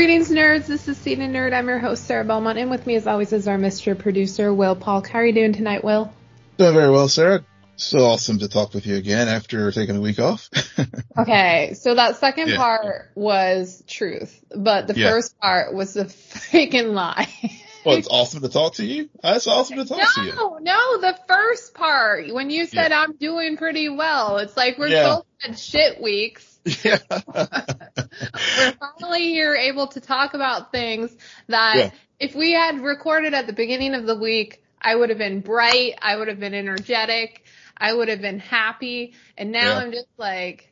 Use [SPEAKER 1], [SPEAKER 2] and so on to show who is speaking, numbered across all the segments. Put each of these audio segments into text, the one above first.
[SPEAKER 1] Greetings, nerds. This is Scene and Nerd. I'm your host, Sarah Belmont, and with me, as always, is our Mr. Producer, Will Polk. How are you doing tonight, Will?
[SPEAKER 2] Doing very well, Sarah. So awesome to talk with you again after taking a week off.
[SPEAKER 1] okay, so that second yeah. part was truth, but the yeah. first part was a freaking lie.
[SPEAKER 2] well, it's awesome to talk to you. It's awesome to talk
[SPEAKER 1] no,
[SPEAKER 2] to you.
[SPEAKER 1] No, no, the first part when you said yeah. I'm doing pretty well. It's like we're both had shit weeks. Yeah. we're finally here able to talk about things that if we had recorded at the beginning of the week, I would have been bright. I would have been energetic. I would have been happy. And now yeah. I'm just like,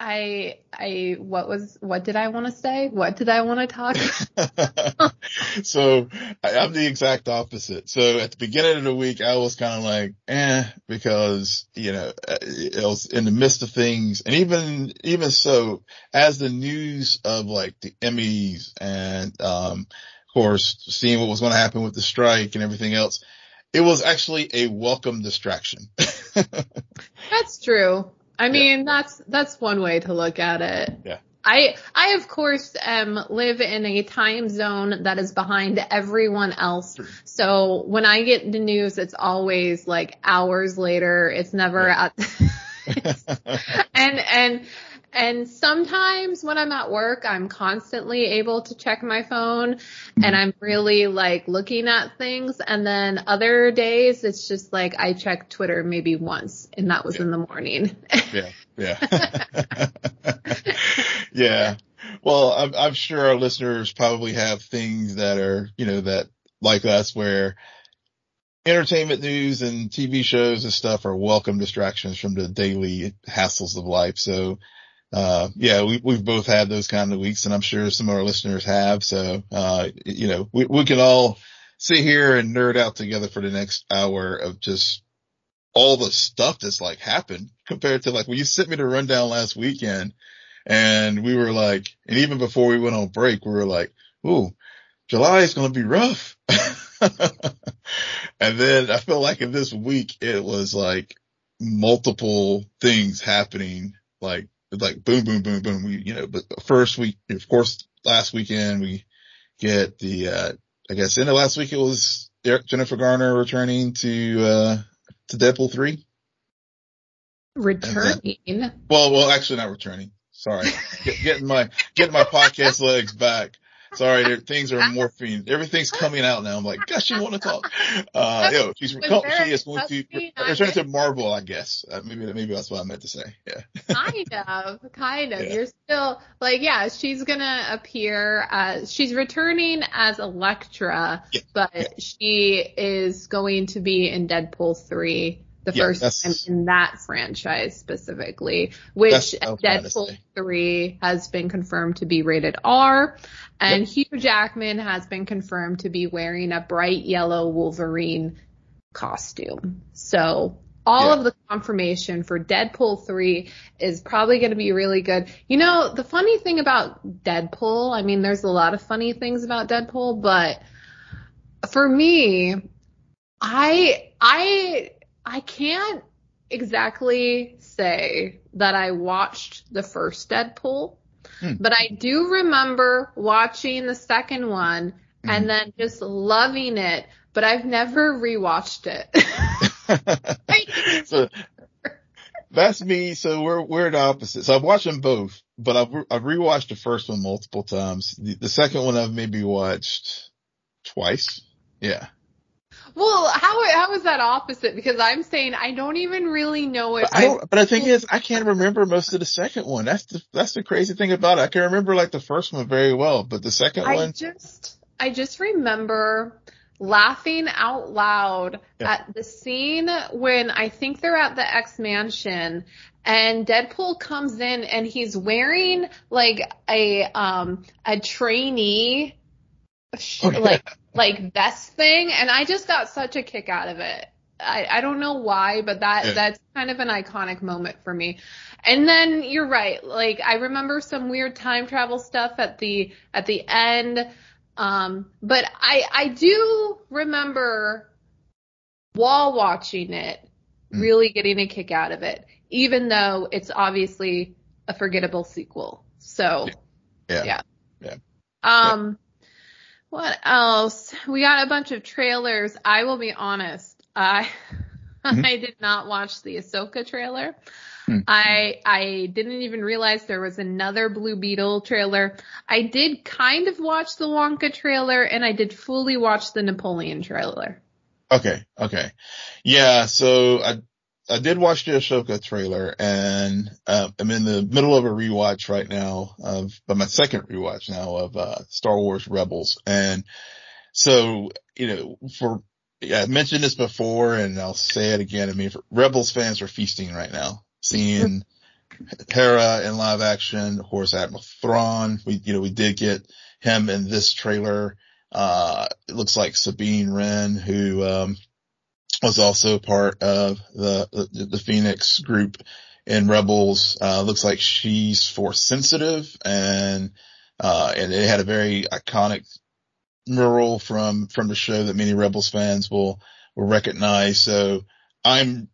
[SPEAKER 1] I, I, what was, what did I want to say? What did I want to talk?
[SPEAKER 2] so I, am the exact opposite. So at the beginning of the week, I was kind of like, eh, because, you know, it was in the midst of things. And even, even so, as the news of like the Emmys and, um, of course, seeing what was going to happen with the strike and everything else, it was actually a welcome distraction.
[SPEAKER 1] that's true. I mean, yeah. that's, that's one way to look at it.
[SPEAKER 2] Yeah.
[SPEAKER 1] I, I of course, um, live in a time zone that is behind everyone else. So when I get the news, it's always like hours later. It's never yeah. at, and, and, and sometimes when I'm at work, I'm constantly able to check my phone mm-hmm. and I'm really like looking at things. And then other days it's just like I check Twitter maybe once and that was yeah. in the morning.
[SPEAKER 2] yeah. Yeah. yeah. Well, I'm, I'm sure our listeners probably have things that are, you know, that like us where entertainment news and TV shows and stuff are welcome distractions from the daily hassles of life. So, uh, yeah, we, we've both had those kind of weeks and I'm sure some of our listeners have. So, uh, you know, we, we can all sit here and nerd out together for the next hour of just all the stuff that's like happened compared to like when you sent me the rundown last weekend and we were like, and even before we went on break, we were like, ooh, July is going to be rough. and then I feel like in this week, it was like multiple things happening, like like boom, boom, boom, boom. We, you know, but first we, of course, last weekend we get the, uh, I guess in the last week it was Jennifer Garner returning to, uh, to Deadpool 3.
[SPEAKER 1] Returning?
[SPEAKER 2] Then, well, well, actually not returning. Sorry. Get, getting my, getting my podcast legs back. Sorry, things are morphine. Everything's coming out now. I'm like, gosh, she want to talk. Uh, yo, she's she is going to return to Marvel, I guess. Uh, maybe maybe that's what I meant to say. Yeah.
[SPEAKER 1] kind of, kind of. Yeah. You're still like, yeah, she's gonna appear as she's returning as Elektra, yeah. but yeah. she is going to be in Deadpool three the yeah, first time in that franchise specifically, which Deadpool 3 has been confirmed to be rated R, and yep. Hugh Jackman has been confirmed to be wearing a bright yellow Wolverine costume. So all yeah. of the confirmation for Deadpool 3 is probably going to be really good. You know, the funny thing about Deadpool, I mean, there's a lot of funny things about Deadpool, but for me, I, I, I can't exactly say that I watched the first Deadpool, hmm. but I do remember watching the second one hmm. and then just loving it, but I've never rewatched
[SPEAKER 2] it. so that's me. So we're, we're the opposite. So I've watched them both, but I've, I've rewatched the first one multiple times. The, the second one I've maybe watched twice. Yeah.
[SPEAKER 1] Well, how how is that opposite? Because I'm saying I don't even really know if
[SPEAKER 2] but I don't. But the thing is, I can't remember most of the second one. That's the that's the crazy thing about it. I can remember like the first one very well, but the second
[SPEAKER 1] I
[SPEAKER 2] one.
[SPEAKER 1] I just I just remember laughing out loud yeah. at the scene when I think they're at the X Mansion and Deadpool comes in and he's wearing like a um a trainee. Like like vest thing, and I just got such a kick out of it. I, I don't know why, but that yeah. that's kind of an iconic moment for me. And then you're right. Like I remember some weird time travel stuff at the at the end. Um, but I I do remember while watching it, mm. really getting a kick out of it, even though it's obviously a forgettable sequel. So
[SPEAKER 2] yeah. yeah. yeah.
[SPEAKER 1] Um, what else? We got a bunch of trailers. I will be honest. I mm-hmm. I did not watch the Ahsoka trailer. Mm-hmm. I I didn't even realize there was another Blue Beetle trailer. I did kind of watch the Wonka trailer and I did fully watch the Napoleon trailer.
[SPEAKER 2] Okay, okay. Yeah, so I I did watch the Ahsoka trailer and uh, I'm in the middle of a rewatch right now of, but my second rewatch now of, uh, Star Wars Rebels. And so, you know, for, yeah, I mentioned this before and I'll say it again. I mean, Rebels fans are feasting right now, seeing Hera in live action, of course, Admiral Thrawn. We, you know, we did get him in this trailer. Uh, it looks like Sabine Wren, who, um, was also part of the, the, the Phoenix group in Rebels. Uh, looks like she's force sensitive and, uh, and it had a very iconic mural from, from the show that many Rebels fans will, will recognize. So I'm,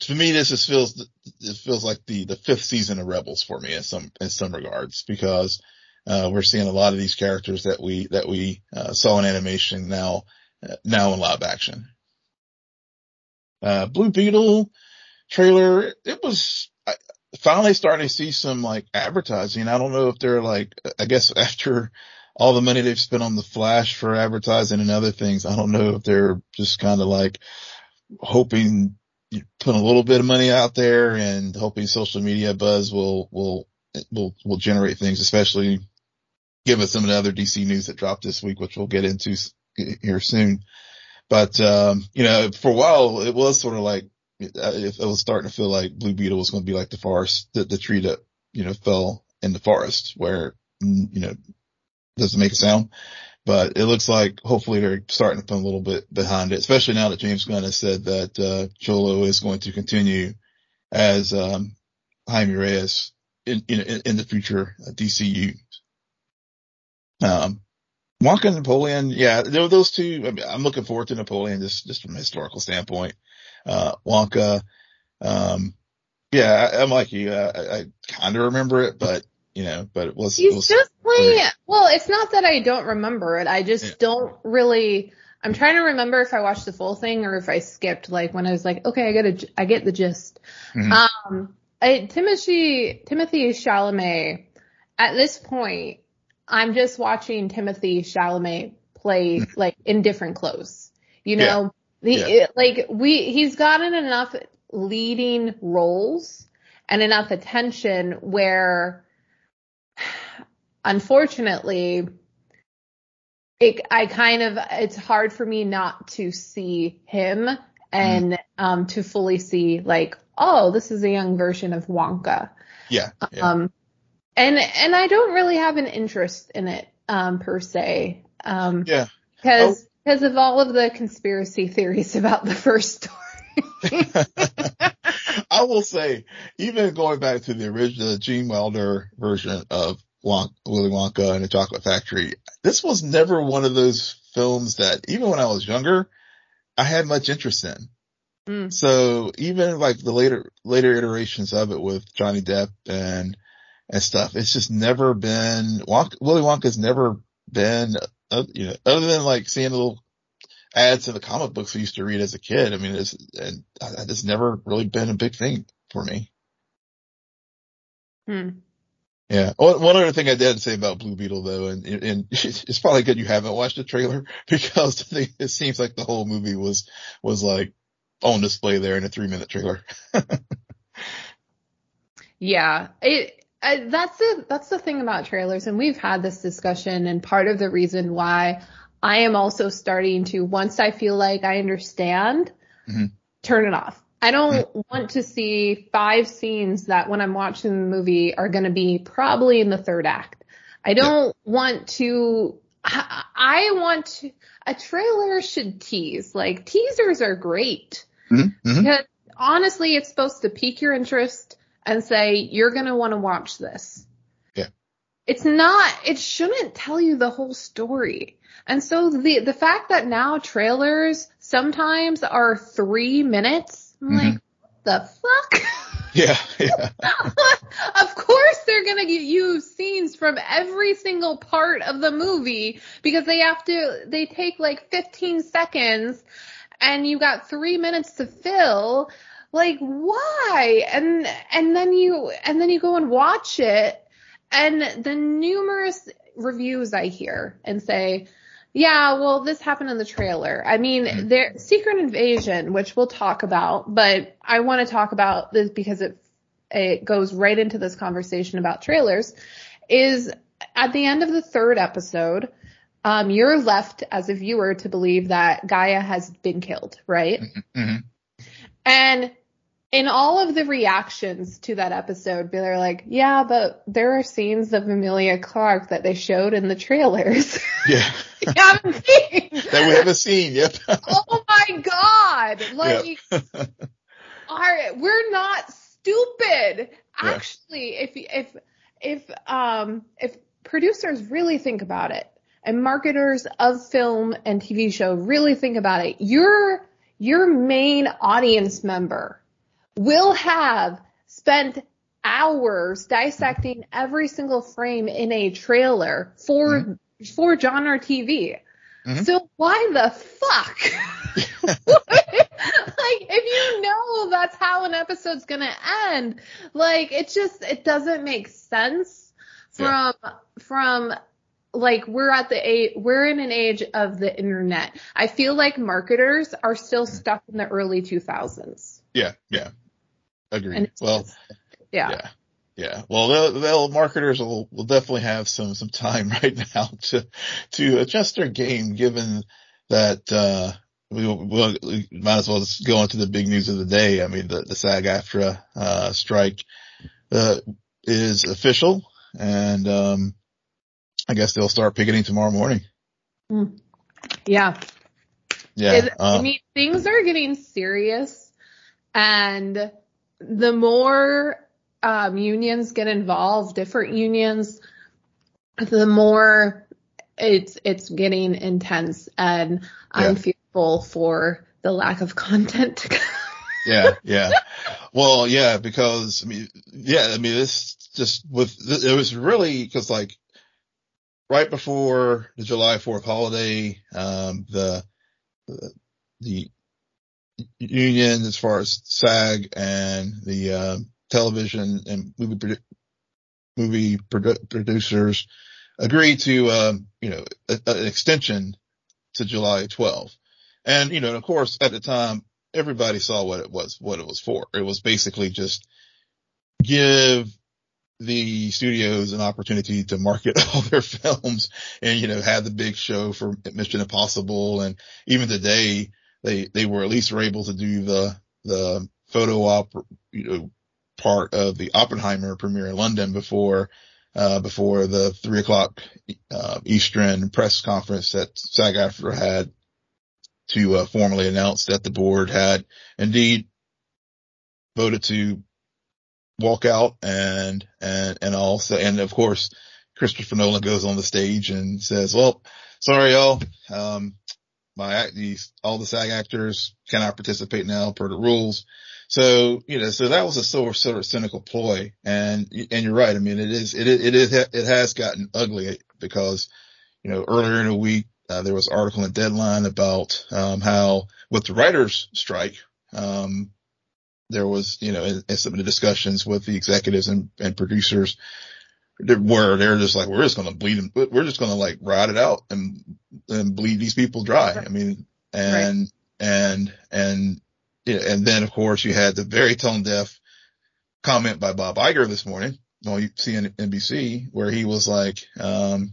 [SPEAKER 2] to me, this is feels, it feels like the, the fifth season of Rebels for me in some, in some regards because, uh, we're seeing a lot of these characters that we, that we, uh, saw in animation now, uh, now in live action. Uh, Blue Beetle trailer, it was I, finally starting to see some like advertising. I don't know if they're like, I guess after all the money they've spent on the flash for advertising and other things, I don't know if they're just kind of like hoping you put a little bit of money out there and hoping social media buzz will, will, will, will generate things, especially given some of the other DC news that dropped this week, which we'll get into here soon. But, um, you know, for a while it was sort of like, it, was starting to feel like Blue Beetle was going to be like the forest, the, the tree that, you know, fell in the forest where, you know, doesn't make a sound. But it looks like hopefully they're starting to put a little bit behind it, especially now that James Gunn has said that, uh, Xolo is going to continue as, um, Jaime Reyes in, in, in the future DCU. Um, Wonka and Napoleon, yeah, those two. I mean, I'm looking forward to Napoleon just just from a historical standpoint. Uh, Wonka, um, yeah, I, am like you. Uh, I, I kind of remember it, but you know, but it was.
[SPEAKER 1] He's
[SPEAKER 2] it was,
[SPEAKER 1] just playing. Well, it's not that I don't remember it. I just yeah. don't really. I'm trying to remember if I watched the full thing or if I skipped, like when I was like, okay, I get a, I get the gist. Mm-hmm. Um, I, Timothy Timothée Chalamet. At this point, I'm just watching Timothée Chalamet play like in different clothes. You know, yeah. yeah. like we he's gotten enough leading roles and enough attention where unfortunately it I kind of it's hard for me not to see him and mm. um to fully see like oh this is a young version of Wonka.
[SPEAKER 2] Yeah. yeah. Um
[SPEAKER 1] and and I don't really have an interest in it um, per se. Um,
[SPEAKER 2] yeah.
[SPEAKER 1] Because oh. because of all of the conspiracy theories about the first story.
[SPEAKER 2] I will say, even going back to the original Gene Wilder version of Wonka, Willy Wonka and the Chocolate Factory, this was never one of those films that even when I was younger, I had much interest in. Mm. So even like the later, later iterations of it with Johnny Depp and and stuff. It's just never been Wonka, Willy Wonka's never been, uh, you know, other than like seeing little ads in the comic books we used to read as a kid. I mean, it's, and it's never really been a big thing for me.
[SPEAKER 1] Hmm.
[SPEAKER 2] Yeah. One other thing I did say about Blue Beetle though, and, and it's probably good you haven't watched the trailer because it seems like the whole movie was, was like on display there in a three minute trailer.
[SPEAKER 1] yeah. It, uh, that's the that's the thing about trailers, and we've had this discussion, and part of the reason why I am also starting to once I feel like I understand, mm-hmm. turn it off. I don't mm-hmm. want to see five scenes that when I'm watching the movie are going to be probably in the third act. I don't yeah. want to. I, I want to, a trailer should tease. Like teasers are great mm-hmm. mm-hmm. because honestly, it's supposed to pique your interest and say, you're going to want to watch this.
[SPEAKER 2] Yeah.
[SPEAKER 1] It's not, it shouldn't tell you the whole story. And so the, the fact that now trailers sometimes are three minutes, I'm mm-hmm. like, the fuck?
[SPEAKER 2] Yeah, yeah.
[SPEAKER 1] of course they're gonna use scenes from every single part of the movie because they have to, they take like 15 seconds and you got three minutes to fill. Like why? And, and then you, and then you go and watch it and the numerous reviews I hear and say, yeah, well, this happened in the trailer. I mean, mm-hmm. there, Secret Invasion, which we'll talk about, but I want to talk about this because it, it goes right into this conversation about trailers, is at the end of the third episode, um, you're left as a viewer to believe that G'iah has been killed, right? Mm-hmm. mm-hmm. And in all of the reactions to that episode, they're like, yeah, but there are scenes of Emilia Clarke that they showed in the trailers.
[SPEAKER 2] Yeah.
[SPEAKER 1] we haven't seen.
[SPEAKER 2] that we haven't seen, yep.
[SPEAKER 1] oh my god. Like, yep. are, we're not stupid. Actually, yeah. if, if, if, um, if producers really think about it and marketers of film and TV show really think about it, your, your main audience member will have spent hours dissecting every single frame in a trailer for mm-hmm. for genre TV. Mm-hmm. So why the fuck? like if you know that's how an episode's gonna end, like it just it doesn't make sense from yeah. from like we're at the age we're in an age of the internet. I feel like marketers are still stuck in the early 2000s.
[SPEAKER 2] Yeah, yeah. Agreed. Well,
[SPEAKER 1] yeah.
[SPEAKER 2] yeah. Yeah. Well, they'll, they'll, marketers will, will definitely have some, some time right now to, to adjust their game given that, uh, we, we'll, we might as well just go into the big news of the day. I mean, the, the SAG-AFTRA, uh, strike, uh, is official and, um, I guess they'll start picketing tomorrow morning.
[SPEAKER 1] Mm. Yeah.
[SPEAKER 2] Yeah. It,
[SPEAKER 1] uh, I mean, things are getting serious and the more um, unions get involved, different unions, the more it's it's getting intense, and yeah. I'm fearful for the lack of content.
[SPEAKER 2] yeah, yeah. Well, yeah, because I mean, yeah, I mean, this just with it was really because like right before the July 4th holiday, um, the the union as far as SAG and the uh, television and movie produ- movie produ- producers agreed to um, you know an extension to July 12th. And you know, of course, at the time, everybody saw what it was, what it was for. It was basically just give the studios an opportunity to market all their films and, you know, have the big show for Mission Impossible. And even today, they they were at least were able to do the the photo op you know part of the Oppenheimer premiere in London before uh, before the three o'clock uh, Eastern press conference that SAG-AFTRA had to uh, formally announce that the board had indeed voted to walk out and and and also and of course Christopher Nolan goes on the stage and says, "Well, sorry y'all, um, my these all the SAG actors cannot participate now per the rules. So you know, so that was a sort of sort of cynical ploy, and and you're right. I mean, it is it it is it has gotten ugly because you know earlier in the week uh, there was an article in Deadline about um, how with the writers' strike. Um, there was, you know, in, in some of the discussions with the executives and, and producers, where they're just like, we're just going to bleed them. We're just going to like ride it out and, and bleed these people dry. I mean, and, right. and, and, and then of course you had the very tone deaf comment by Bob Iger this morning on NBC where he was like, um,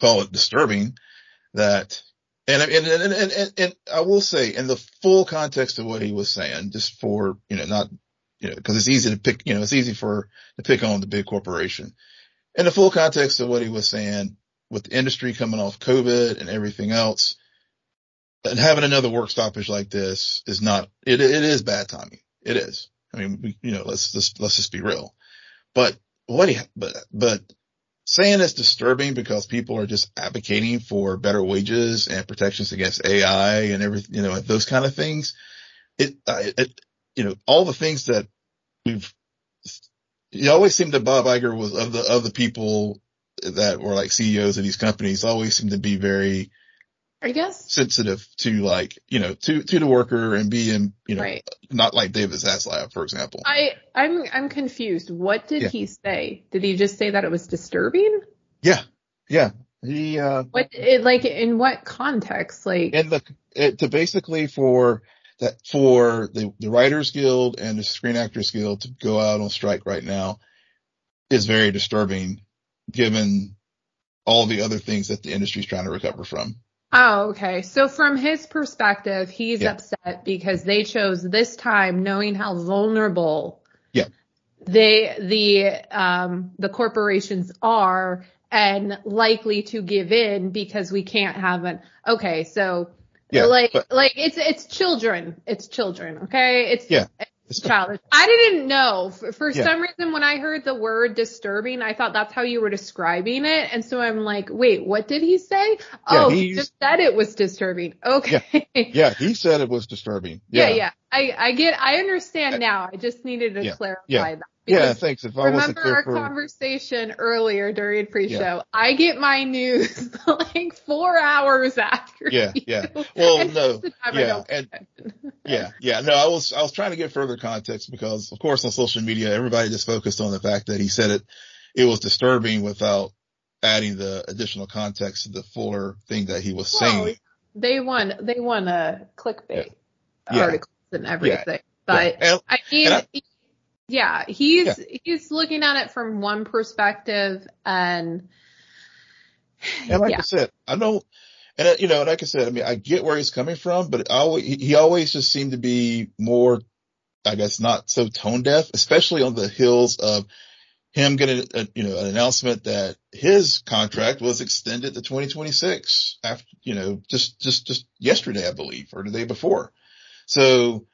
[SPEAKER 2] call it disturbing that, and, and, and, and, and, I will say in the full context of what he was saying, just for, you know, not, you know, cause it's easy to pick, you know, it's easy for, to pick on the big corporation in the full context of what he was saying with the industry coming off COVID and everything else, and having another work stoppage like this is not, it, it is bad timing. It is. I mean, we, you know, let's just, let's just be real. But what he, but, but saying it's disturbing because people are just advocating for better wages and protections against AI and everything, you know, those kind of things. It, it, you know, all the things that we've, it always seemed that Bob Iger was of the, of the people that were like CEOs of these companies always seemed to be very,
[SPEAKER 1] I guess
[SPEAKER 2] sensitive to like, you know, to, to the worker and being, you know,
[SPEAKER 1] right.
[SPEAKER 2] not like David Zaslav, for example.
[SPEAKER 1] I, I'm, I'm confused. What did
[SPEAKER 2] Yeah.
[SPEAKER 1] he say? Did he just say that it was disturbing?
[SPEAKER 2] Yeah. Yeah. He, uh,
[SPEAKER 1] What, it, like, in what context? Like,
[SPEAKER 2] and the, it, to basically for that, for the, the Writers Guild and the Screen Actors Guild to go out on strike right now is very disturbing given all the other things that the industry is trying to recover from.
[SPEAKER 1] oh, okay. So from his perspective, he's
[SPEAKER 2] Yeah.
[SPEAKER 1] upset because they chose this time knowing how vulnerable
[SPEAKER 2] Yeah.
[SPEAKER 1] they, the, um, the corporations are and likely to give in because we can't have an, okay, so
[SPEAKER 2] Yeah.
[SPEAKER 1] like
[SPEAKER 2] but
[SPEAKER 1] like it's it's children it's children okay it's
[SPEAKER 2] Yeah.
[SPEAKER 1] it's childish i didn't know for, for
[SPEAKER 2] Yeah.
[SPEAKER 1] some reason when i heard the word disturbing i thought that's how you were describing it and so i'm like wait what did he say oh he just said it was disturbing okay
[SPEAKER 2] yeah, he said it was disturbing.
[SPEAKER 1] yeah
[SPEAKER 2] Yeah.
[SPEAKER 1] yeah i i get i understand uh, now i just needed to
[SPEAKER 2] Yeah.
[SPEAKER 1] clarify
[SPEAKER 2] Yeah.
[SPEAKER 1] that
[SPEAKER 2] Yeah. Thanks. If I wasn't
[SPEAKER 1] Remember our
[SPEAKER 2] for,
[SPEAKER 1] conversation earlier during pre-show? I get my news like four hours after.
[SPEAKER 2] Yeah,
[SPEAKER 1] you.
[SPEAKER 2] yeah. Well, no,
[SPEAKER 1] most of the time I
[SPEAKER 2] yeah, and- Yeah, yeah. No, I was I was trying to get further context because, of course, on social media, everybody just focused on the fact that he said it. It was disturbing without adding the additional context to the fuller thing that he was
[SPEAKER 1] Well,
[SPEAKER 2] saying.
[SPEAKER 1] they won. They won a clickbait
[SPEAKER 2] Yeah.
[SPEAKER 1] articles and everything. But
[SPEAKER 2] Yeah. And,
[SPEAKER 1] I mean,
[SPEAKER 2] I-
[SPEAKER 1] yeah, he's he's looking at it from one perspective, and
[SPEAKER 2] and like
[SPEAKER 1] yeah,
[SPEAKER 2] I said, I don't, and uh, you know, like I said, I mean, I get where he's coming from, but I always, he he always just seemed to be more, I guess, not so tone deaf, especially on the heels of him getting, a, you know, an announcement that his contract was extended to 2026 after, you know, just, just, just yesterday, I believe, or the day before. So,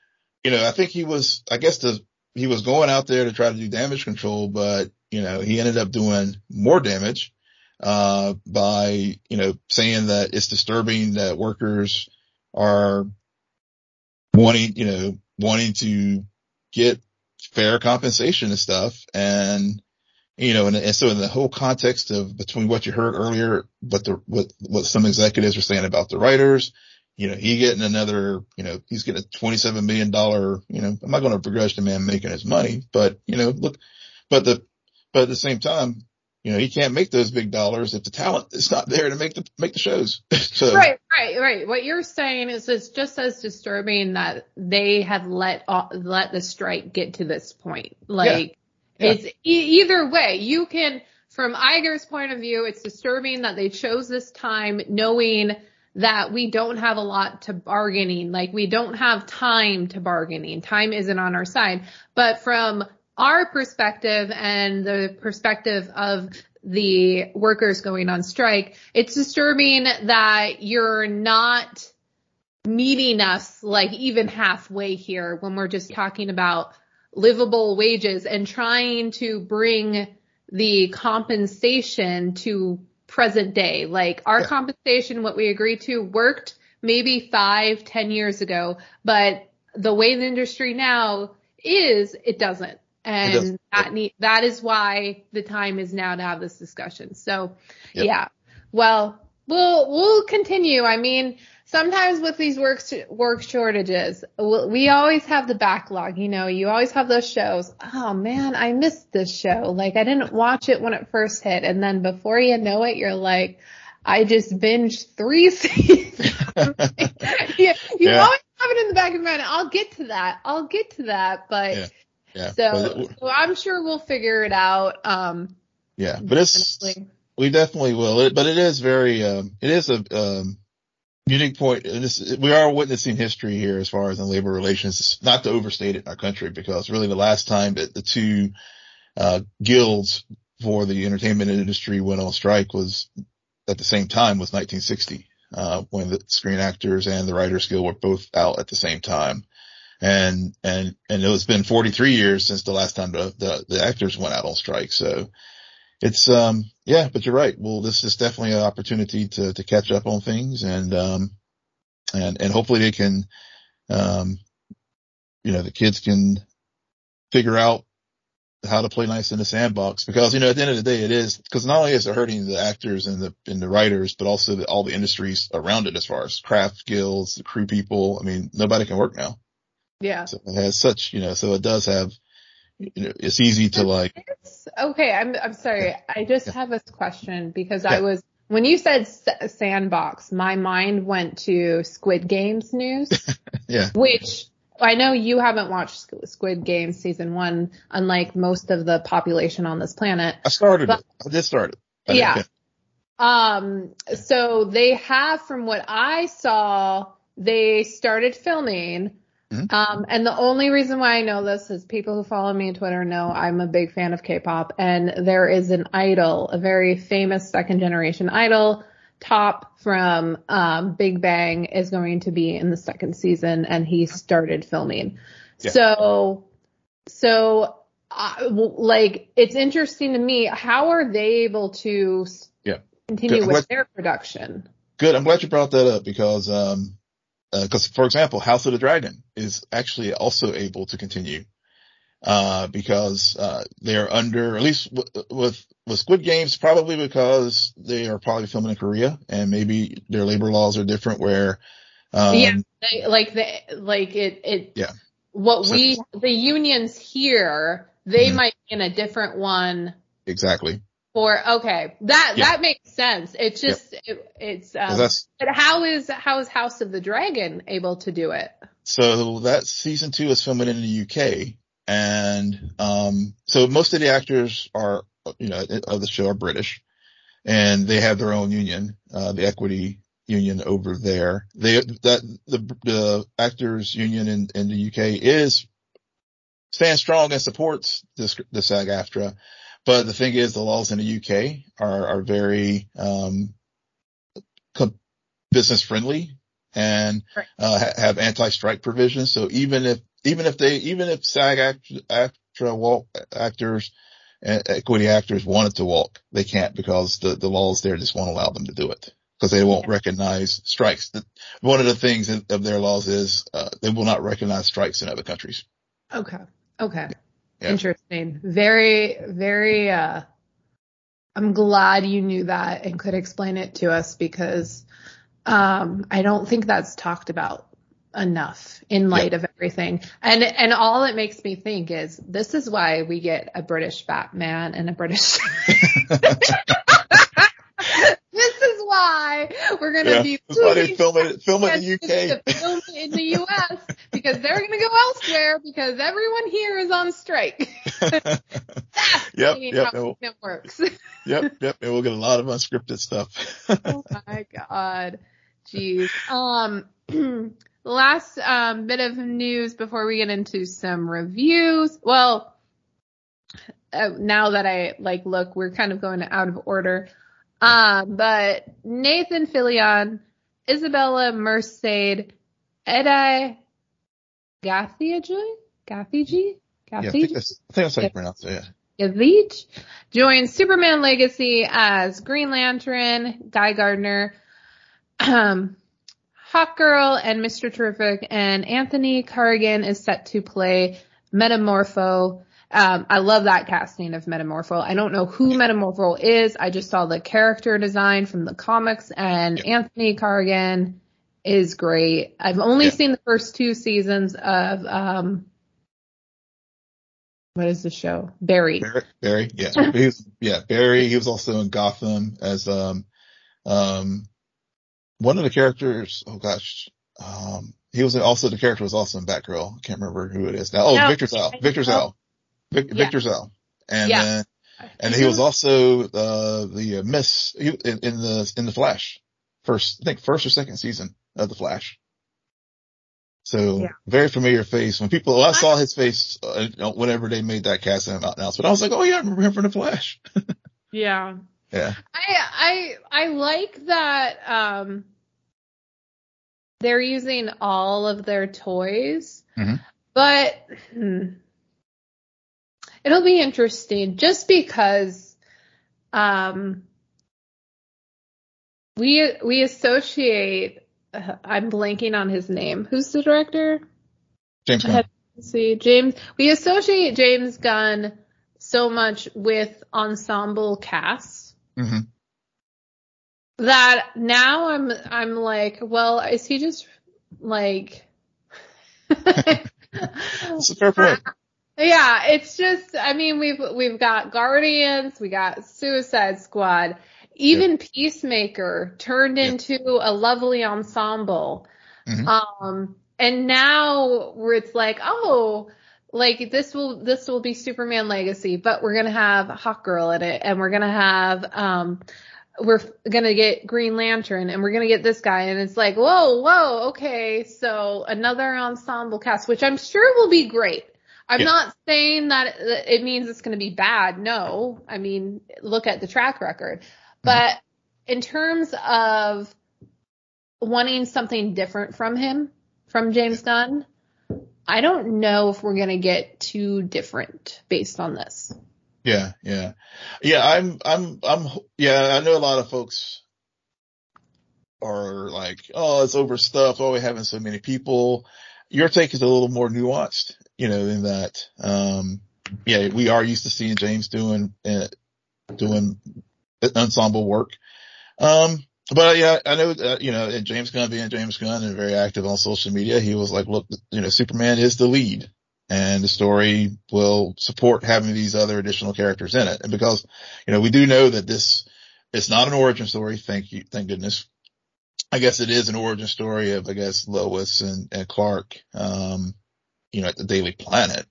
[SPEAKER 2] you know, I think he was, I guess the, he was going out there to try to do damage control, but, you know, he ended up doing more damage, uh, by, you know, saying that it's disturbing that workers are wanting, you know, wanting to get fair compensation and stuff. And, you know, and, and so in the whole context of between what you heard earlier, but the, what, what some executives are saying about the writers, you know, he getting another, you know, he's getting a $27 million, you know, I'm not going to begrudge the man making his money, but, you know, look, but the, but at the same time, you know, he can't make those big dollars if the talent is not there to make the, make the shows. so,
[SPEAKER 1] right, right, right. What you're saying is it's just as disturbing that they have let let the strike get to this point. Like
[SPEAKER 2] Yeah.
[SPEAKER 1] it's e- either way. You can, from Iger's point of view, it's disturbing that they chose this time knowing that we don't have a lot to bargaining. Like we don't have time to bargaining. Time isn't on our side. But from our perspective and the perspective of the workers going on strike, it's disturbing that you're not meeting us like even halfway here when we're just talking about livable wages and trying to bring the compensation to present day. Like our
[SPEAKER 2] Yeah.
[SPEAKER 1] compensation, what we agreed to worked maybe five, ten years ago, but the way the industry now is, it doesn't. And
[SPEAKER 2] doesn't.
[SPEAKER 1] that need, that is why the time is now to have this discussion. So
[SPEAKER 2] Yep.
[SPEAKER 1] yeah, well, we'll, we'll continue. I mean, sometimes with these work, work shortages, we always have the backlog, you know, you always have those shows. Oh man, I missed this show. Like I didn't watch it when it first hit. And then before you know it, you're like, I just binged three seasons. yeah, you
[SPEAKER 2] Yeah.
[SPEAKER 1] always have it in the back of your mind. I'll get to that. I'll get to that. But
[SPEAKER 2] Yeah. yeah.
[SPEAKER 1] so, so I'm sure we'll figure it out. Um,
[SPEAKER 2] yeah, but it's. We definitely will. It, but it is very, um, it is a, um, unique point. This, we are witnessing history here as far as in labor relations, not to overstate it in our country, because really the last time that the two, uh, guilds for the entertainment industry went on strike was at the same time was 1960, uh, when the Screen Actors and the Writers Guild were both out at the same time. And, and, and it's been 43 years since the last time the, the, the actors went out on strike. So, it's um yeah, but you're right. Well, this is definitely an opportunity to to catch up on things and um and and hopefully they can um you know the kids can figure out how to play nice in the sandbox because, you know, at the end of the day, it is because not only is it hurting the actors and the, and the writers, but also the, all the industries around it as far as craft guilds, the crew people. I mean, nobody can work now.
[SPEAKER 1] Yeah.
[SPEAKER 2] So it has such, you know, so it does have, you know, it's easy to like.
[SPEAKER 1] Okay. I'm, I'm sorry. I just have a question because yeah. I was, when you said sandbox, my mind went to Squid Games news.
[SPEAKER 2] yeah.
[SPEAKER 1] Which I know you haven't watched Squid Game season one, unlike most of the population on this planet.
[SPEAKER 2] I started but, it. I did start it. I
[SPEAKER 1] yeah. Um, so they have, from what I saw, they started filming. Mm-hmm. Um, and the only reason why I know this is people who follow me on Twitter know I'm a big fan of K-pop and there is an idol, a very famous second generation idol Top from um, Big Bang is going to be in the second season, and he started filming. Yeah. So, so uh, like it's interesting to me. How are they able to
[SPEAKER 2] yeah.
[SPEAKER 1] continue Good. with glad, their production?
[SPEAKER 2] Good. I'm glad you brought that up because, um, because uh, for example, House of the Dragon is actually also able to continue uh, because uh, they're under, at least w- with with Squid Games, probably because they are probably filming in Korea and maybe their labor laws are different. Where um,
[SPEAKER 1] yeah, they, like the like it it
[SPEAKER 2] yeah.
[SPEAKER 1] What so, we the unions here, they mm-hmm. might be in a different one.
[SPEAKER 2] Exactly.
[SPEAKER 1] For okay, that yeah. that makes sense. It's just yep. it, it's um, but how is how is House of the Dragon able to do it?
[SPEAKER 2] So that season two is filming in the UK and, um, so most of the actors are, you know, of the show are British and they have their own union, uh, the equity union over there. They, that, the, the actors union in, in the UK is, stands strong and supports this, the SAG-AFTRA. But the thing is the laws in the UK are, are very, um, business friendly and uh, have anti-strike provisions. So even if even if they, even if SAG AFTRA walk actors, equity actors wanted to walk, they can't because the, the laws there just won't allow them to do it because they won't recognize strikes. One of the things of their laws is, uh, they will not recognize strikes in other countries.
[SPEAKER 1] Okay. Okay. Yeah. Interesting. Very, very, uh, I'm glad you knew that and could explain it to us because, um, I don't think that's talked about enough in light of everything. And and all it makes me think is this is why we get a British Batman and a British We're gonna yeah, be
[SPEAKER 2] they film it film it in the UK.
[SPEAKER 1] film it in the US because they're gonna go elsewhere because everyone here is on strike. That's
[SPEAKER 2] yep, yep,
[SPEAKER 1] how it works.
[SPEAKER 2] yep, yep. And we'll get a lot of unscripted stuff.
[SPEAKER 1] oh my god. Jeez. Um last um, bit of news before we get into some reviews. Well, uh, now that I like look, we're kind of going out of order. Uh, but Nathan Fillion, Isabella Merced, Edi Gathegi, Gathegi,
[SPEAKER 2] Yeah, I think that's, I think that's how you pronounce it. Yeah.
[SPEAKER 1] Gavich joins Superman Legacy as Green Lantern, Guy Gardner. Um, Hawkgirl and Mr. Terrific, and Anthony Carrigan is set to play Metamorpho. Um, I love that casting of Metamorpho. I don't know who Metamorpho is. I just saw the character design from the comics, and yep. Anthony Carrigan is great. I've only yep. seen the first two seasons of um, what is the show? Barry.
[SPEAKER 2] Barry, Barry yeah, was, yeah, Barry. He was also in Gotham as um, um, one of the characters, oh gosh, um, he was also, the character was also in Batgirl. I can't remember who it is now. Oh, no, Victor Zsasz. Victor Zsasz. Vic, yeah. Victor Zsasz. And yeah. then, and he was also, uh, the uh, Mist in, in the, in the Flash. First, I think first or second season of the Flash. So yeah. very familiar face. When people, well, I saw his face uh, whenever they made that casting announcement, I was like, oh yeah, I remember him from the Flash.
[SPEAKER 1] yeah.
[SPEAKER 2] Yeah.
[SPEAKER 1] I I I like that um they're using all of their toys.
[SPEAKER 2] Mm-hmm.
[SPEAKER 1] But hmm, it'll be interesting just because um we we associate uh, I'm blanking on his name. Who's the director?
[SPEAKER 2] James Gunn.
[SPEAKER 1] See, James, we associate James Gunn so much with ensemble casts
[SPEAKER 2] hmm
[SPEAKER 1] that now I'm I'm like, well, is he just like
[SPEAKER 2] That's a fair point.
[SPEAKER 1] Yeah, it's just I mean we've we've got Guardians, we got Suicide Squad, even Peacemaker turned
[SPEAKER 2] Yeah.
[SPEAKER 1] into a lovely ensemble.
[SPEAKER 2] Mhm.
[SPEAKER 1] Um and now where it's like, oh, like this will this will be Superman Legacy, but we're gonna have Hawkgirl in it, and we're gonna have um we're f- gonna get Green Lantern, and we're gonna get this guy, and it's like, whoa, whoa, okay, so another ensemble cast, which I'm sure will be great. I'm
[SPEAKER 2] Yeah.
[SPEAKER 1] not saying that it means it's gonna be bad. No, I mean look at the track record, mm-hmm. but in terms of wanting something different from him, from James Gunn, I don't know if we're gonna get too different based on this.
[SPEAKER 2] Yeah, yeah, yeah. I'm, I'm, I'm. Yeah, I know a lot of folks are like, "Oh, it's overstuffed. Oh, we're having so many people." Your take is a little more nuanced, you know, in that, um, yeah, we are used to seeing James doing, uh, doing ensemble work. Um, but yeah, I know, uh, you know, and James Gunn being James Gunn and very active on social media, he was like, look, you know, Superman is the lead and the story will support having these other additional characters in it. And because, you know, we do know that this, it's not an origin story. Thank you. Thank goodness. I guess it is an origin story of, I guess, Lois and, and Clark, um, you know, at the Daily Planet.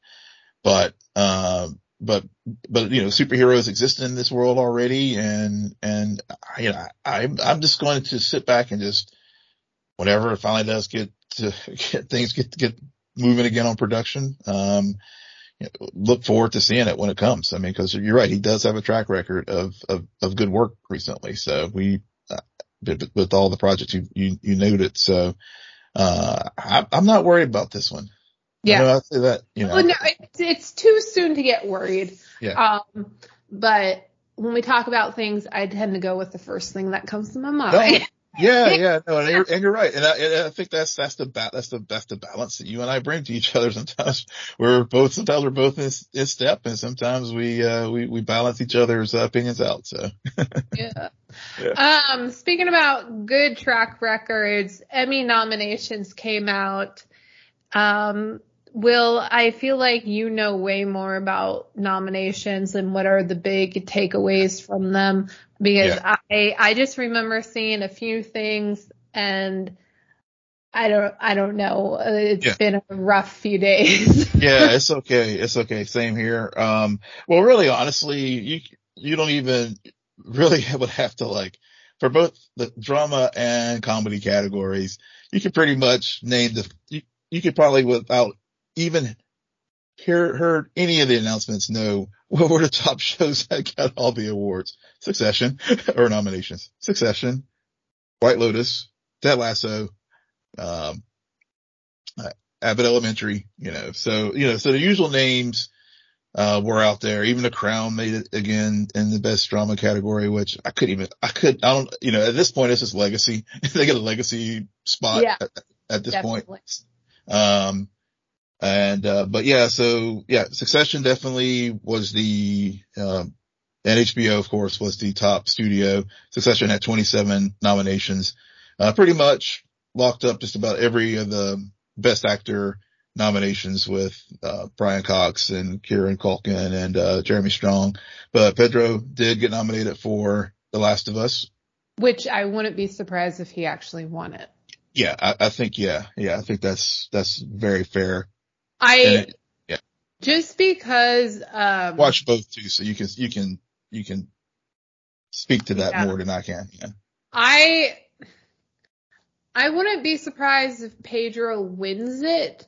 [SPEAKER 2] But, um, but, but, you know, superheroes exist in this world already. And, and, you know, I, I'm just going to sit back and just, whenever it finally does get to get things get, get moving again on production, um, you know, look forward to seeing it when it comes. I mean, cause you're right. He does have a track record of, of, of good work recently. So we, uh, with, with all the projects you, you, you noted. So, uh, I, I'm not worried about this one. I know I say that, you know,
[SPEAKER 1] Well, no, it's, it's too soon to get worried.
[SPEAKER 2] Yeah.
[SPEAKER 1] Um, but when we talk about things, I tend to go with the first thing that comes to my mind.
[SPEAKER 2] Yeah, yeah, no, and you're, and you're right, and I, and I think that's that's the ba- that's the that's the balance that you and I bring to each other. Sometimes we're both sometimes we're both in, in step, and sometimes we uh we we balance each other's opinions out. So
[SPEAKER 1] yeah.
[SPEAKER 2] Yeah.
[SPEAKER 1] Um, speaking about good track records, Emmy nominations came out. Um, Will, I feel like you know way more about nominations and what are the big takeaways from them because I I just remember seeing a few things and I don't I don't know. Uh, It's
[SPEAKER 2] Yeah.
[SPEAKER 1] been a rough few days.
[SPEAKER 2] yeah, it's okay, it's okay. Same here. Um, well, really, honestly, you you don't even really would have to like for both the drama and comedy categories. You could pretty much name the you, you could probably without even hear heard any of the announcements know what were the top shows that got all the awards. Succession or nominations. Succession, White Lotus, Ted Lasso, um, uh, Abbott Elementary, you know, so, you know, so the usual names, uh, were out there. Even The Crown made it again in the best drama category, which I couldn't even, I could, I don't, you know, at this point, it's just legacy. they get a legacy spot
[SPEAKER 1] Yeah.
[SPEAKER 2] at, at this point. Um, and, uh, but yeah, so yeah, Succession definitely was the, um, and HBO, of course, was the top studio. Succession had 27 nominations, uh, pretty much locked up just about every of the best actor nominations with, uh, Brian Cox and Kieran Culkin and, uh, Jeremy Strong. But Pedro did get nominated for The Last of Us.
[SPEAKER 1] Which I wouldn't be surprised if he actually won it.
[SPEAKER 2] Yeah, I, I think, yeah, yeah, I think that's, that's very fair.
[SPEAKER 1] I
[SPEAKER 2] it-
[SPEAKER 1] just because um
[SPEAKER 2] watch both too, so you can you can you can speak to that
[SPEAKER 1] Yeah.
[SPEAKER 2] more than I can. Yeah.
[SPEAKER 1] I I wouldn't be surprised if Pedro wins it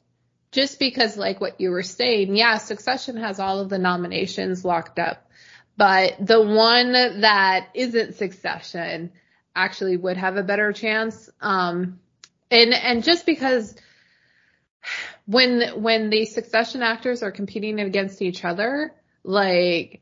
[SPEAKER 1] just because like what you were saying, yeah, Succession has all of the nominations locked up. But the one that isn't Succession actually would have a better chance. Um and and just because when when the Succession actors are competing against each other, like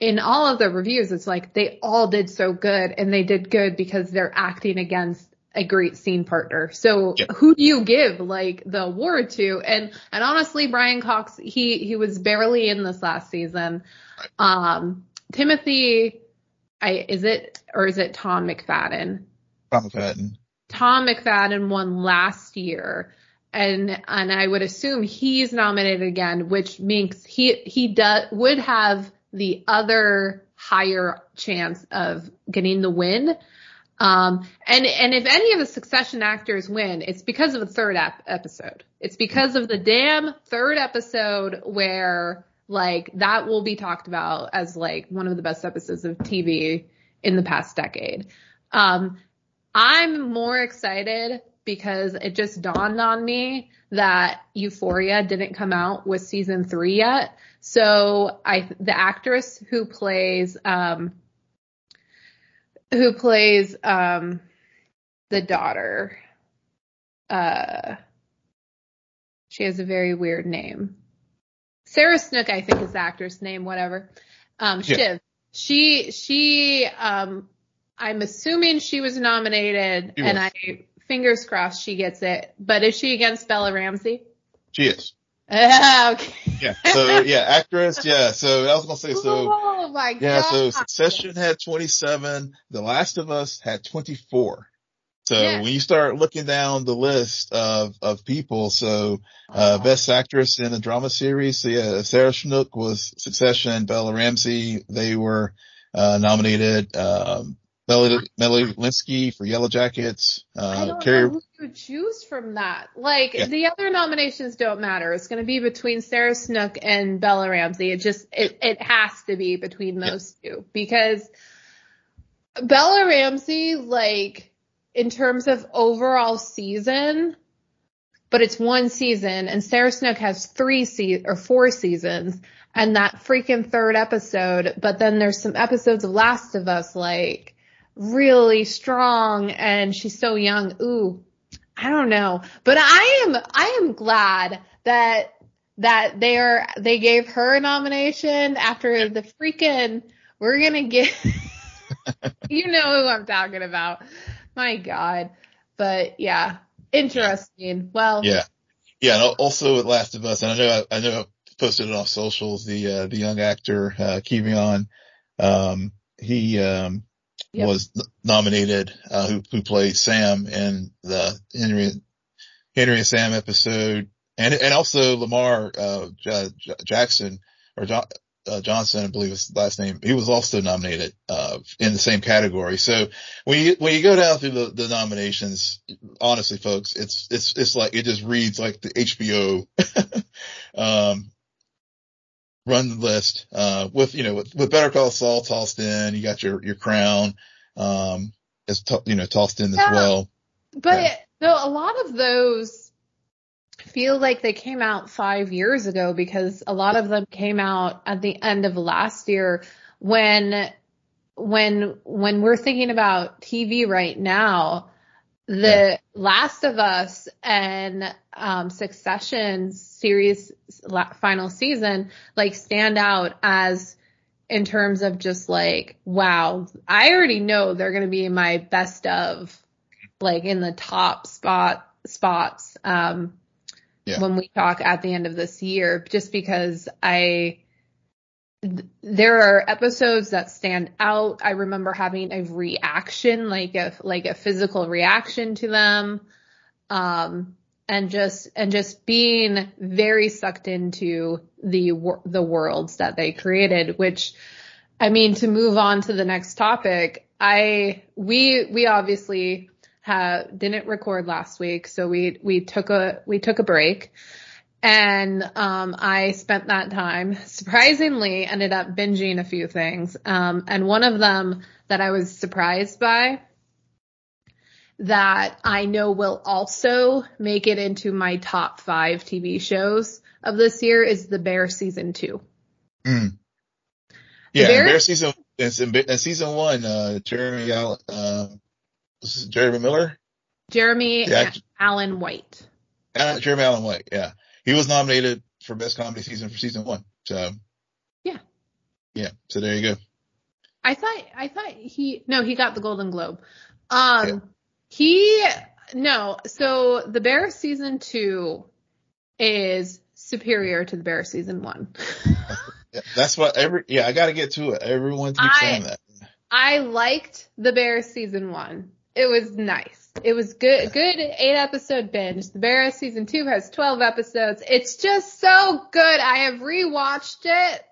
[SPEAKER 1] in all of the reviews, it's like they all did so good and they did good because they're acting against a great scene partner. So who do you give like the award to? And and honestly, Brian Cox, he he was barely in this last season. Um, Timothy, I is it or is it Tom Macfadyen?
[SPEAKER 2] Tom Macfadyen.
[SPEAKER 1] Tom Macfadyen won last year. And and I would assume he's nominated again, which means he he does would have the other higher chance of getting the win. Um, and and if any of the Succession actors win, it's because of the third ep- episode. It's because of the damn third episode where like that will be talked about as like one of the best episodes of TV in the past decade. Um, I'm more excited because it just dawned on me that Euphoria didn't come out with season three yet. So I, the actress who plays, um, who plays, um, the daughter, uh, she has a very weird name. Sarah Snook, I think is the actress name, whatever. Um,
[SPEAKER 2] Yeah.
[SPEAKER 1] Shiv. She, she, um, I'm assuming she was nominated
[SPEAKER 2] She
[SPEAKER 1] and. I, fingers crossed she gets it. But is she against Bella Ramsey?
[SPEAKER 2] She is.
[SPEAKER 1] Ah, okay.
[SPEAKER 2] Yeah. So yeah, actress. Yeah. So I was gonna say so.
[SPEAKER 1] oh my god. Yeah.
[SPEAKER 2] So Succession had 27. The Last of Us had 24. So
[SPEAKER 1] Yeah.
[SPEAKER 2] when you start looking down the list of, of people, so, uh, best actress in a drama series. So yeah, Sarah Snook was Succession, Bella Ramsey, they were, uh, nominated, um, Melody, Melody Lynskey for Yellow Jackets,
[SPEAKER 1] I
[SPEAKER 2] uh,
[SPEAKER 1] don't
[SPEAKER 2] Carrie,
[SPEAKER 1] know who you choose from that. Like
[SPEAKER 2] Yeah.
[SPEAKER 1] the other nominations don't matter. It's going to be between Sarah Snook and Bella Ramsey. It just it it has to be between those two because Bella Ramsey, like in terms of overall season, but it's one season, and Sarah Snook has three se- or four seasons, and that freaking third episode. But then there's some episodes of Last of Us, like really strong, and she's so young. Ooh, I don't know, but I am I am glad that that they are they gave her a nomination after the freaking we're gonna get you know who I'm talking about. My God. But yeah, interesting. Well,
[SPEAKER 2] Yeah. Yeah. And also with Last of Us, and I know, I, I know I posted it on socials, the, uh, the young actor, uh, Keivonn, um, he, um,
[SPEAKER 1] Yep.
[SPEAKER 2] was nominated, uh, who, who played Sam in the Henry, Henry and Sam episode. And, and also Lamar, uh, J- J- Jackson or uh, Johnson, I believe his last name. He was also nominated, uh, in the same category. So when you, when you go down through the, the nominations, honestly, folks, it's, it's, it's like, it just reads like the HBO, um, run the list, uh, with, you know, with, with Better Call Saul tossed in, you got your, your crown, um, is, to, you know, tossed in as well.
[SPEAKER 1] But
[SPEAKER 2] Yeah.
[SPEAKER 1] though a lot of those feel like they came out five years ago because a lot of them came out at the end of last year when when when we're thinking about TV right now, the Last of Us and um, Succession series final season like stand out as in terms of just like wow, I already know they're going to be my best of like in the top spot spots um
[SPEAKER 2] Yeah.
[SPEAKER 1] when we talk at the end of this year just because I th- there are episodes that stand out. I remember having a reaction like a like a physical reaction to them um and just and just being very sucked into the the worlds that they created which I mean to move on to the next topic I we we obviously have didn't record last week so we we took a we took a break. And um I spent that time surprisingly ended up binging a few things. Um and one of them that I was surprised by that I know will also make it into my top 5 TV shows of this year is The Bear season 2.
[SPEAKER 2] Mm. Yeah.
[SPEAKER 1] Bear-
[SPEAKER 2] Bear season, in, in season one, uh, Jeremy, Allen, uh, Jeremy Miller?
[SPEAKER 1] Jeremy
[SPEAKER 2] Yeah.
[SPEAKER 1] Allen White.
[SPEAKER 2] Uh, Jeremy Allen White. Yeah. He was nominated for best comedy season for season one. So.
[SPEAKER 1] Yeah.
[SPEAKER 2] Yeah. So there you go.
[SPEAKER 1] I thought I thought he no he got the Golden Globe. Um
[SPEAKER 2] Yeah.
[SPEAKER 1] He no. So the Bear season two is superior to the Bear season one.
[SPEAKER 2] That's what every yeah, I got to get to it. Everyone keeps
[SPEAKER 1] I-
[SPEAKER 2] saying that.
[SPEAKER 1] I liked the Bear season one. It was nice. It was good, good eight episode binge. The Bear season two has 12 episodes. It's just so good. I have rewatched it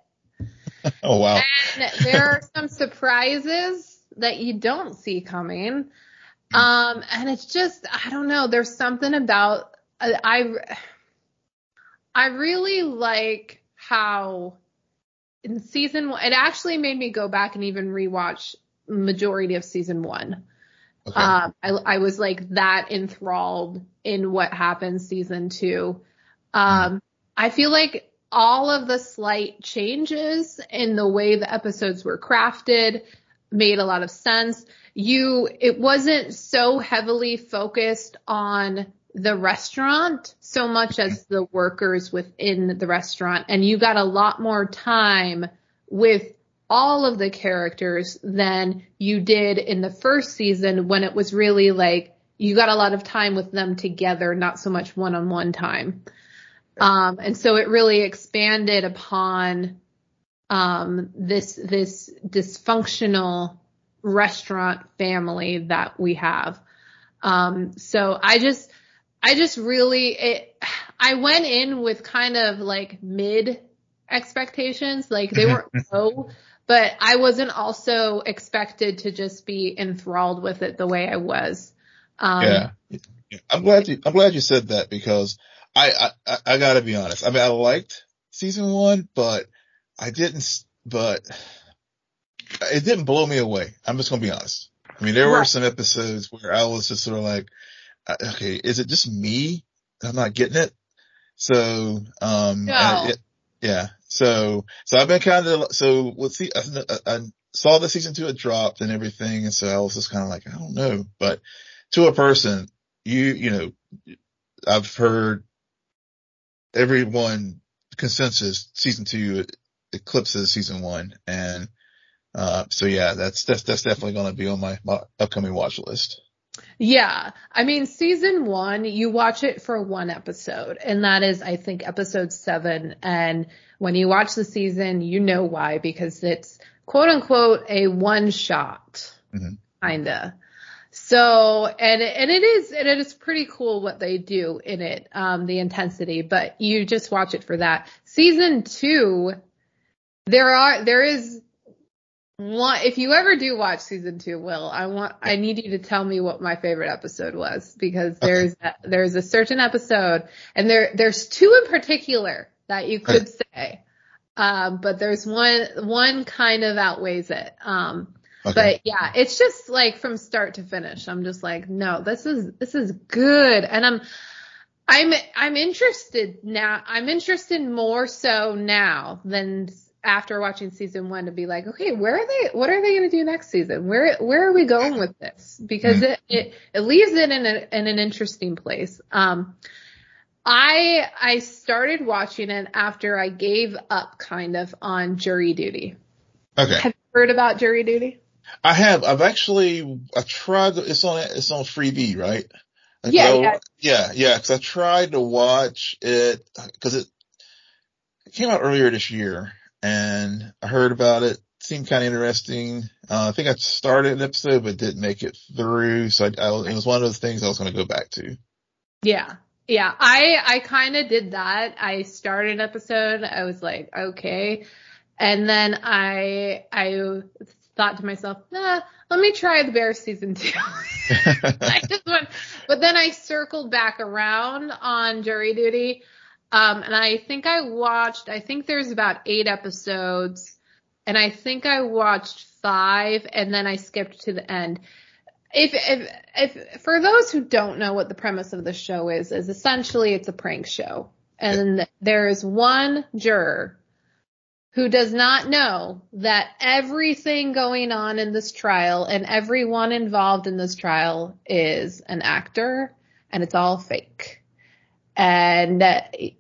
[SPEAKER 2] Oh wow.
[SPEAKER 1] and there are some surprises that you don't see coming. Um, and it's just, I don't know, there's something about, I, I, I really like how in season one, it actually made me go back and even rewatch majority of season one.
[SPEAKER 2] Okay.
[SPEAKER 1] Um, I, I was like that enthralled in what happened season two. Um, I feel like all of the slight changes in the way the episodes were crafted made a lot of sense. You, it wasn't so heavily focused on the restaurant so much as the workers within the restaurant and you got a lot more time with all of the characters than you did in the first season when it was really like you got a lot of time with them together, not so much one-on-one time. Um, and so it really expanded upon um, this this dysfunctional restaurant family that we have. Um, so I just I just really it I went in with kind of like mid expectations, like they weren't low, but I wasn't also expected to just be enthralled with it the way I was. Um,
[SPEAKER 2] yeah. I'm glad you I'm glad you said that because I I I got to be honest. I mean, I liked season 1, but I didn't but it didn't blow me away. I'm just going to be honest. I mean, there were some episodes where I was just sort of like, uh, okay, is it just me? I'm not getting it. So, um,
[SPEAKER 1] No.
[SPEAKER 2] it- yeah. So, so I've been kind of, so let's see, I, I saw the season two had dropped and everything. And so I was just kind of like, I don't know, but to a person, you, you know, I've heard everyone consensus season two eclipses season one. And, uh, so yeah, that's, that's, that's definitely going to be on my, my upcoming watch list.
[SPEAKER 1] Yeah. I mean, season one, you watch it for one episode, and that is, I think, episode seven. And when you watch the season, you know why, because it's quote unquote a one shot,
[SPEAKER 2] Mhm.
[SPEAKER 1] kinda. So, and, and it is, and it is pretty cool what they do in it, um, the intensity, but you just watch it for that. Season two, there are, there is one, if you ever do watch season two, Will, I want, I need you to tell me what my favorite episode was because there's, a, there's a certain episode and there, there's two in particular that you could say. Um, but there's one, one kind of outweighs it. Um,
[SPEAKER 2] Okay.
[SPEAKER 1] but yeah, it's just like from start to finish. I'm just like, no, this is, this is good. And I'm, I'm, I'm interested now. I'm interested more so now than after watching season one to be like, okay, where are they, what are they going to do next season? Where, where are we going with this? Because it, it, it leaves it in a, in an interesting place. Um, I, I started watching it after I gave up kind of on jury duty.
[SPEAKER 2] okay.
[SPEAKER 1] Have you heard about jury duty?
[SPEAKER 2] I have. I've actually. I tried. It's on. It's on Freevee, right? Like,
[SPEAKER 1] Yeah,
[SPEAKER 2] I-
[SPEAKER 1] yeah.
[SPEAKER 2] yeah, yeah. Because I tried to watch it because it, it came out earlier this year, and I heard about it. Seemed kind of interesting. Uh, I think I started an episode, but didn't make it through. So I, I it was one of those things I was going to go back to.
[SPEAKER 1] Yeah. Yeah. I, I kind of did that. I started an episode. I was like, okay. And then I, I thought to myself, nah, let me try the bear season two. I just went, but then I circled back around on jury duty. Um, and I think I watched, I think there's about eight episodes and I think I watched five and then I skipped to the end. If, if, if, for those who don't know what the premise of the show is, is essentially it's a prank show. And there is one juror who does not know that everything going on in this trial and everyone involved in this trial is an actor and it's all fake. And,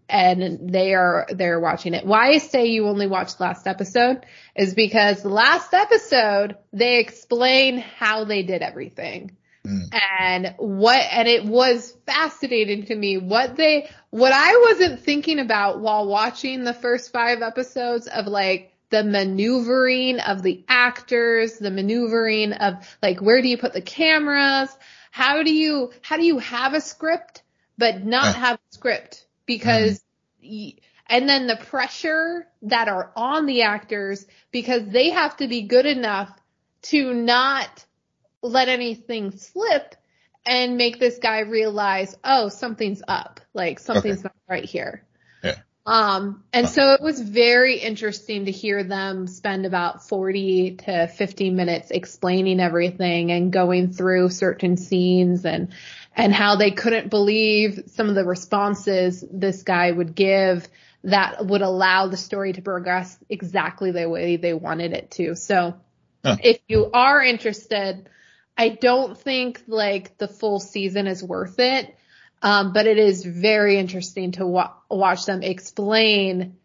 [SPEAKER 1] and they are, they're watching it. Why I say you only watched last episode is because the last episode, they explain how they did everything. Mm. And what, and it was fascinating to me what they, what I wasn't thinking about while watching the first five episodes of like the maneuvering of the actors, the maneuvering of like where do you put the cameras? How do you, how do you have a script but not have a script because mm. and then the pressure that are on the actors because they have to be good enough to not let anything slip and make this guy realize, oh, something's up. Like something's okay. not right here.
[SPEAKER 2] Yeah.
[SPEAKER 1] Um, and so it was very interesting to hear them spend about 40 to 50 minutes explaining everything and going through certain scenes and, and how they couldn't believe some of the responses this guy would give that would allow the story to progress exactly the way they wanted it to. So huh. if you are interested, I don't think like the full season is worth it. Um, but it is very interesting to wa- watch them explain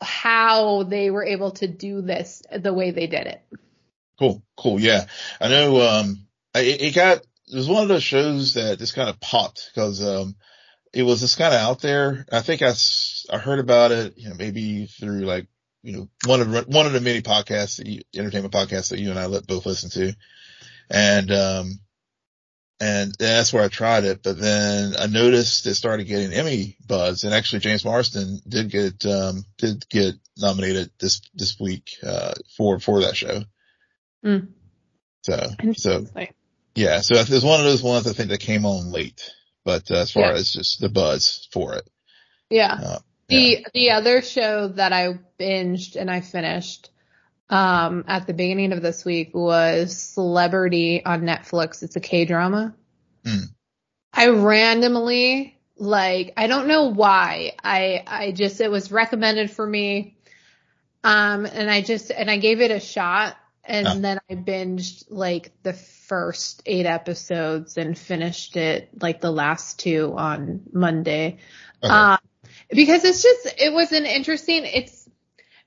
[SPEAKER 1] how they were able to do this the way they did it.
[SPEAKER 2] Cool, cool. Yeah. I know, um, it, it got, it was one of those shows that just kind of popped because, um, it was just kind of out there. I think I, I heard about it, you know, maybe through like, you know, one of, one of the many podcasts, that you, entertainment podcasts that you and I let both listen to. And, um, and that's where I tried it. But then I noticed it started getting Emmy buzz, and actually James Marsden did get um, did get nominated this this week uh, for for that show.
[SPEAKER 1] Mm.
[SPEAKER 2] So so yeah, so it's one of those ones I think that came on late, but uh, as far yeah. as just the buzz for it.
[SPEAKER 1] Yeah. Uh, the yeah. the other show that I binged and I finished um, at the beginning of this week was Celebrity on Netflix. It's a K drama.
[SPEAKER 2] Mm.
[SPEAKER 1] I randomly, like, I don't know why. I, I just, it was recommended for me. Um, and I just, and I gave it a shot and oh. then I binged like the first eight episodes and finished it like the last two on Monday. Okay. Um, because it's just, it was an interesting, it's,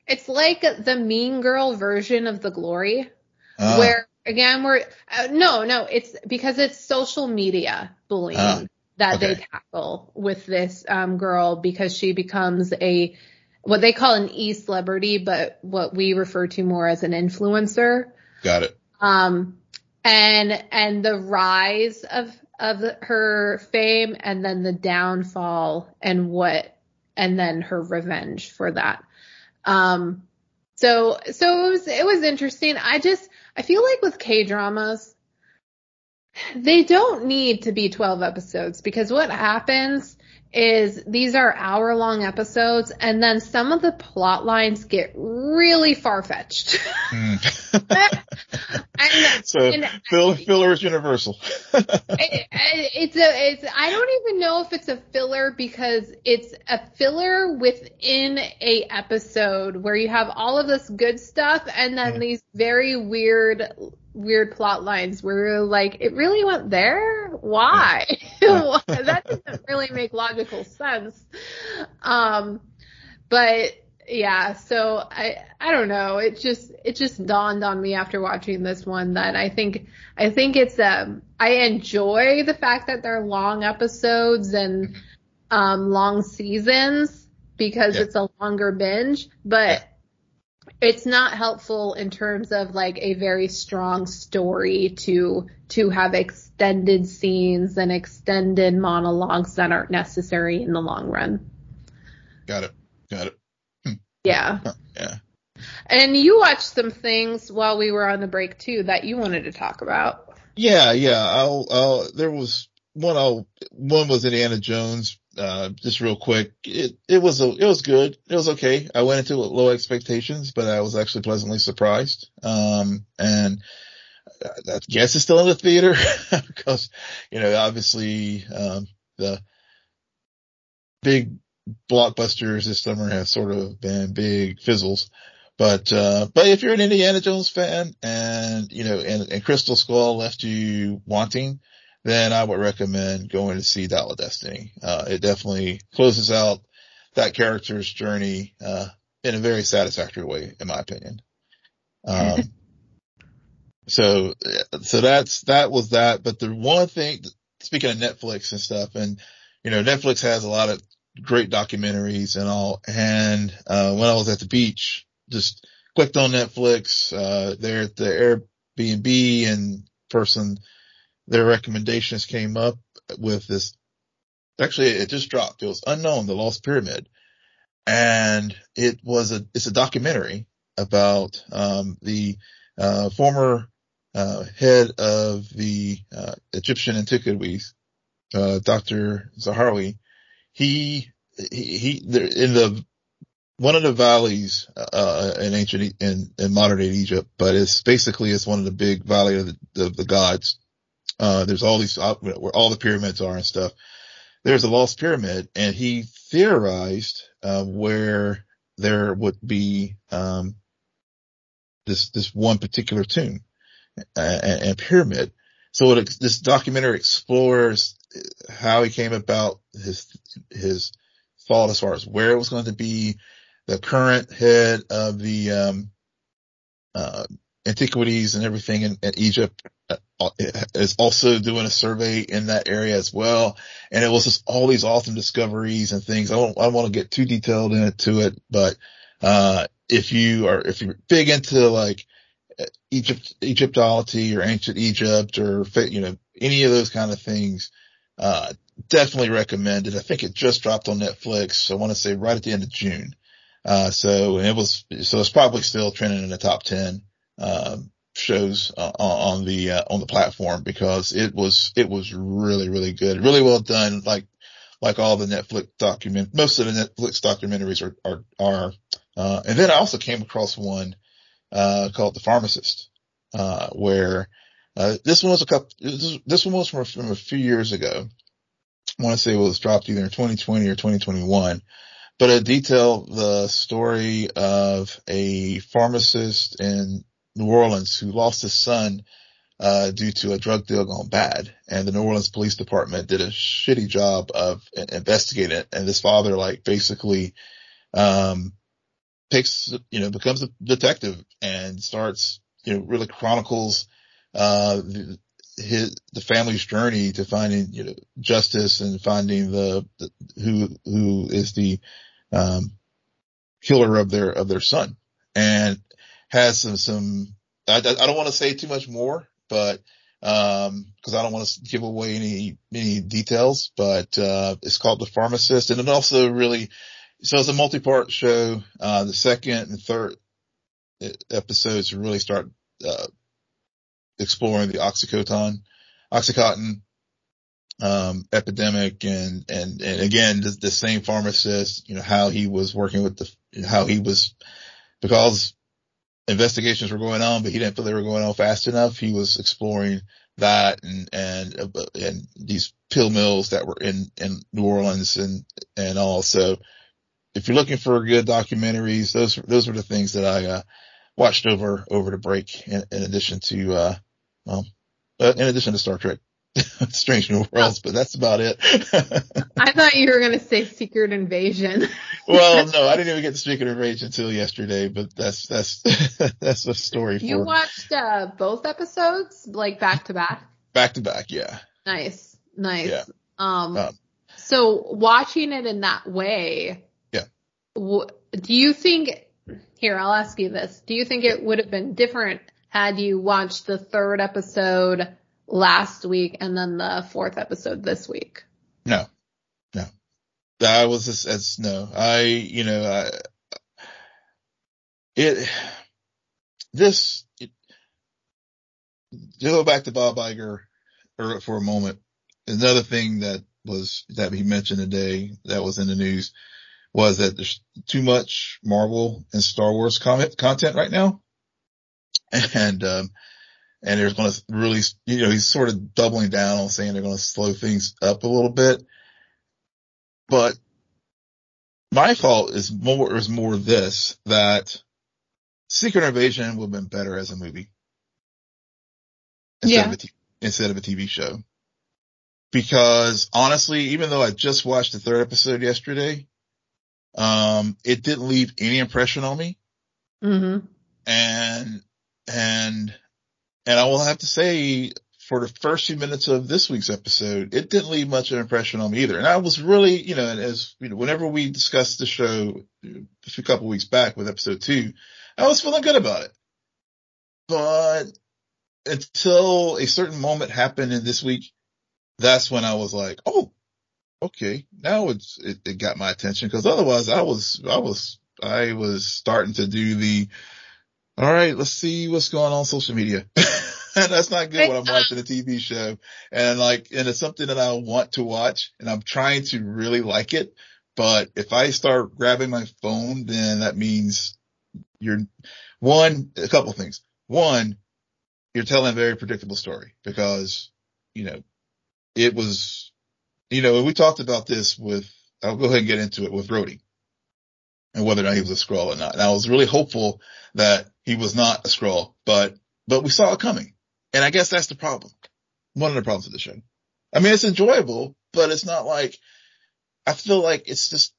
[SPEAKER 1] it's like the mean girl version of the glory uh. where again we're uh, no no it's because it's social media bullying uh. that okay. they tackle with this um, girl because she becomes a what they call an e-celebrity but what we refer to more as an influencer.
[SPEAKER 2] Got it.
[SPEAKER 1] Um and and the rise of of her fame and then the downfall and what and then her revenge for that. Um, so, so it was, it was interesting. I just, I feel like with K dramas, they don't need to be 12 episodes because what happens is these are hour long episodes and then some of the plot lines get really far fetched.
[SPEAKER 2] Mm. so and, fill, filler is universal.
[SPEAKER 1] it, it's a, it's, I don't even know if it's a filler because it's a filler within a episode where you have all of this good stuff and then mm. these very weird weird plot lines where you're like, it really went there? Why? that doesn't really make logical sense. Um, but yeah, so I, I don't know. It just, it just dawned on me after watching this one that I think, I think it's, um, I enjoy the fact that they're long episodes and, um, long seasons because yeah. it's a longer binge, but yeah it's not helpful in terms of like a very strong story to to have extended scenes and extended monologues that aren't necessary in the long run.
[SPEAKER 2] Got it. Got it.
[SPEAKER 1] Hmm. Yeah.
[SPEAKER 2] Yeah.
[SPEAKER 1] And you watched some things while we were on the break too that you wanted to talk about.
[SPEAKER 2] Yeah, yeah. I'll, I'll, there was one, I'll, one was Indiana Jones uh, just real quick, it, it was, a, it was good. It was okay. I went into low expectations, but I was actually pleasantly surprised. Um, and I guess it's still in the theater because, you know, obviously, um, the big blockbusters this summer have sort of been big fizzles. But, uh, but if you're an Indiana Jones fan and, you know, and, and Crystal Skull left you wanting, then I would recommend going to see Dial of Destiny. Uh, it definitely closes out that character's journey, uh, in a very satisfactory way, in my opinion. Um, So, so that's, that was that. But the one thing, speaking of Netflix and stuff and, you know, Netflix has a lot of great documentaries and all. And, uh, when I was at the beach, just clicked on Netflix, uh, there at the Airbnb and person, their recommendations came up with this. Actually, it just dropped. It was unknown, the Lost Pyramid. And it was a, it's a documentary about, um, the, uh, former, uh, head of the, uh, Egyptian antiquities, uh, Dr. Zahi Hawass. He, he, he, in the one of the valleys uh, in ancient in, in modern day Egypt, but it's basically it's one of the big valley of the, of the gods. Uh, there's all these uh, where all the pyramids are and stuff. There's a lost pyramid, and he theorized uh, where there would be um, this this one particular tomb and, and pyramid. So it, this documentary explores how he came about his his thought as far as where it was going to be, the current head of the um, uh, antiquities and everything in, in Egypt uh, is also doing a survey in that area as well. And it was just all these awesome discoveries and things. I don't, I don't want to get too detailed into it, but, uh, if you are, if you're big into like Egypt, Egyptology or ancient Egypt or, you know, any of those kind of things, uh, definitely recommend it. I think it just dropped on Netflix. I want to say right at the end of June. Uh, so it was, so it's probably still trending in the top 10, um, shows uh, on the, uh, on the platform because it was, it was really, really good. Really well done. Like, like all the Netflix document, most of the Netflix documentaries are, are, are, uh, and then I also came across one, uh, called The Pharmacist, uh, where, uh, this one was a couple, this, this one was from, from a few years ago. I want to say it was dropped either in 2020 or 2021 but it detailed the story of a pharmacist in New Orleans who lost his son uh, due to a drug deal gone bad. And the New Orleans Police Department did a shitty job of investigating it. And this father, like, basically, um, takes, you know, becomes a detective and starts, you know, really chronicles, uh, the, his, the family's journey to finding, you know, justice and finding the, the who, who is the, um, killer of their, of their son and has some, some, I, I don't want to say too much more, but, um, cause I don't want to give away any, any details, but, uh, it's called The Pharmacist and it also really, so it's a multi-part show. Uh, the second and third episodes really start, uh, exploring the Oxycontin, Oxycontin, um, epidemic and, and, and again, the, the, same pharmacist, you know, how he was working with the, how he was, because investigations were going on, but he didn't feel they were going on fast enough. He was exploring that and, and, uh, and these pill mills that were in, in New Orleans and, and all. So if you're looking for good documentaries, those, those were the things that I, uh, watched over, over the break in, in addition to, uh, well, uh, in addition to Star Trek. Strange New Worlds, but that's about it.
[SPEAKER 1] I thought you were going to say Secret Invasion.
[SPEAKER 2] well, no, I didn't even get to Secret Invasion until yesterday, but that's, that's, that's a story for
[SPEAKER 1] You watched, uh, both episodes, like back to back?
[SPEAKER 2] Back to back, yeah.
[SPEAKER 1] Nice, nice. Yeah. Um, um, so watching it in that way.
[SPEAKER 2] Yeah.
[SPEAKER 1] W- do you think, here, I'll ask you this. Do you think it would have been different had you watched the third episode last week and then the fourth episode this week?
[SPEAKER 2] No, no. That was just, as no, I, you know, I, it, this, it, to go back to Bob Iger or for a moment, another thing that was, that he mentioned today that was in the news was that there's too much Marvel and Star Wars comment, content right now. And, um, and they're going to really, you know, he's sort of doubling down on saying they're going to slow things up a little bit. But my fault is more, is more this, that Secret Invasion would have been better as a movie. Instead
[SPEAKER 1] yeah.
[SPEAKER 2] Of a t- instead of a TV show. Because honestly, even though I just watched the third episode yesterday, um, it didn't leave any impression on me.
[SPEAKER 1] Mm-hmm.
[SPEAKER 2] And, and And I will have to say for the first few minutes of this week's episode, it didn't leave much of an impression on me either. And I was really, you know, as you know, whenever we discussed the show uh, a few couple weeks back with episode two, I was feeling good about it. But until a certain moment happened in this week, that's when I was like, oh, okay, now it's, it, it got my attention because otherwise I was, I was, I was starting to do the, all right, let's see what's going on social media. and that's not good when I'm watching a TV show and like, and it's something that I want to watch and I'm trying to really like it. But if I start grabbing my phone, then that means you're one, a couple things. One, you're telling a very predictable story because, you know, it was, you know, we talked about this with, I'll go ahead and get into it with Rhodey and whether or not he was a Skrull or not. And I was really hopeful that he was not a Skrull, but, but we saw it coming. And I guess that's the problem. One of the problems with the show. I mean, it's enjoyable, but it's not like, I feel like it's just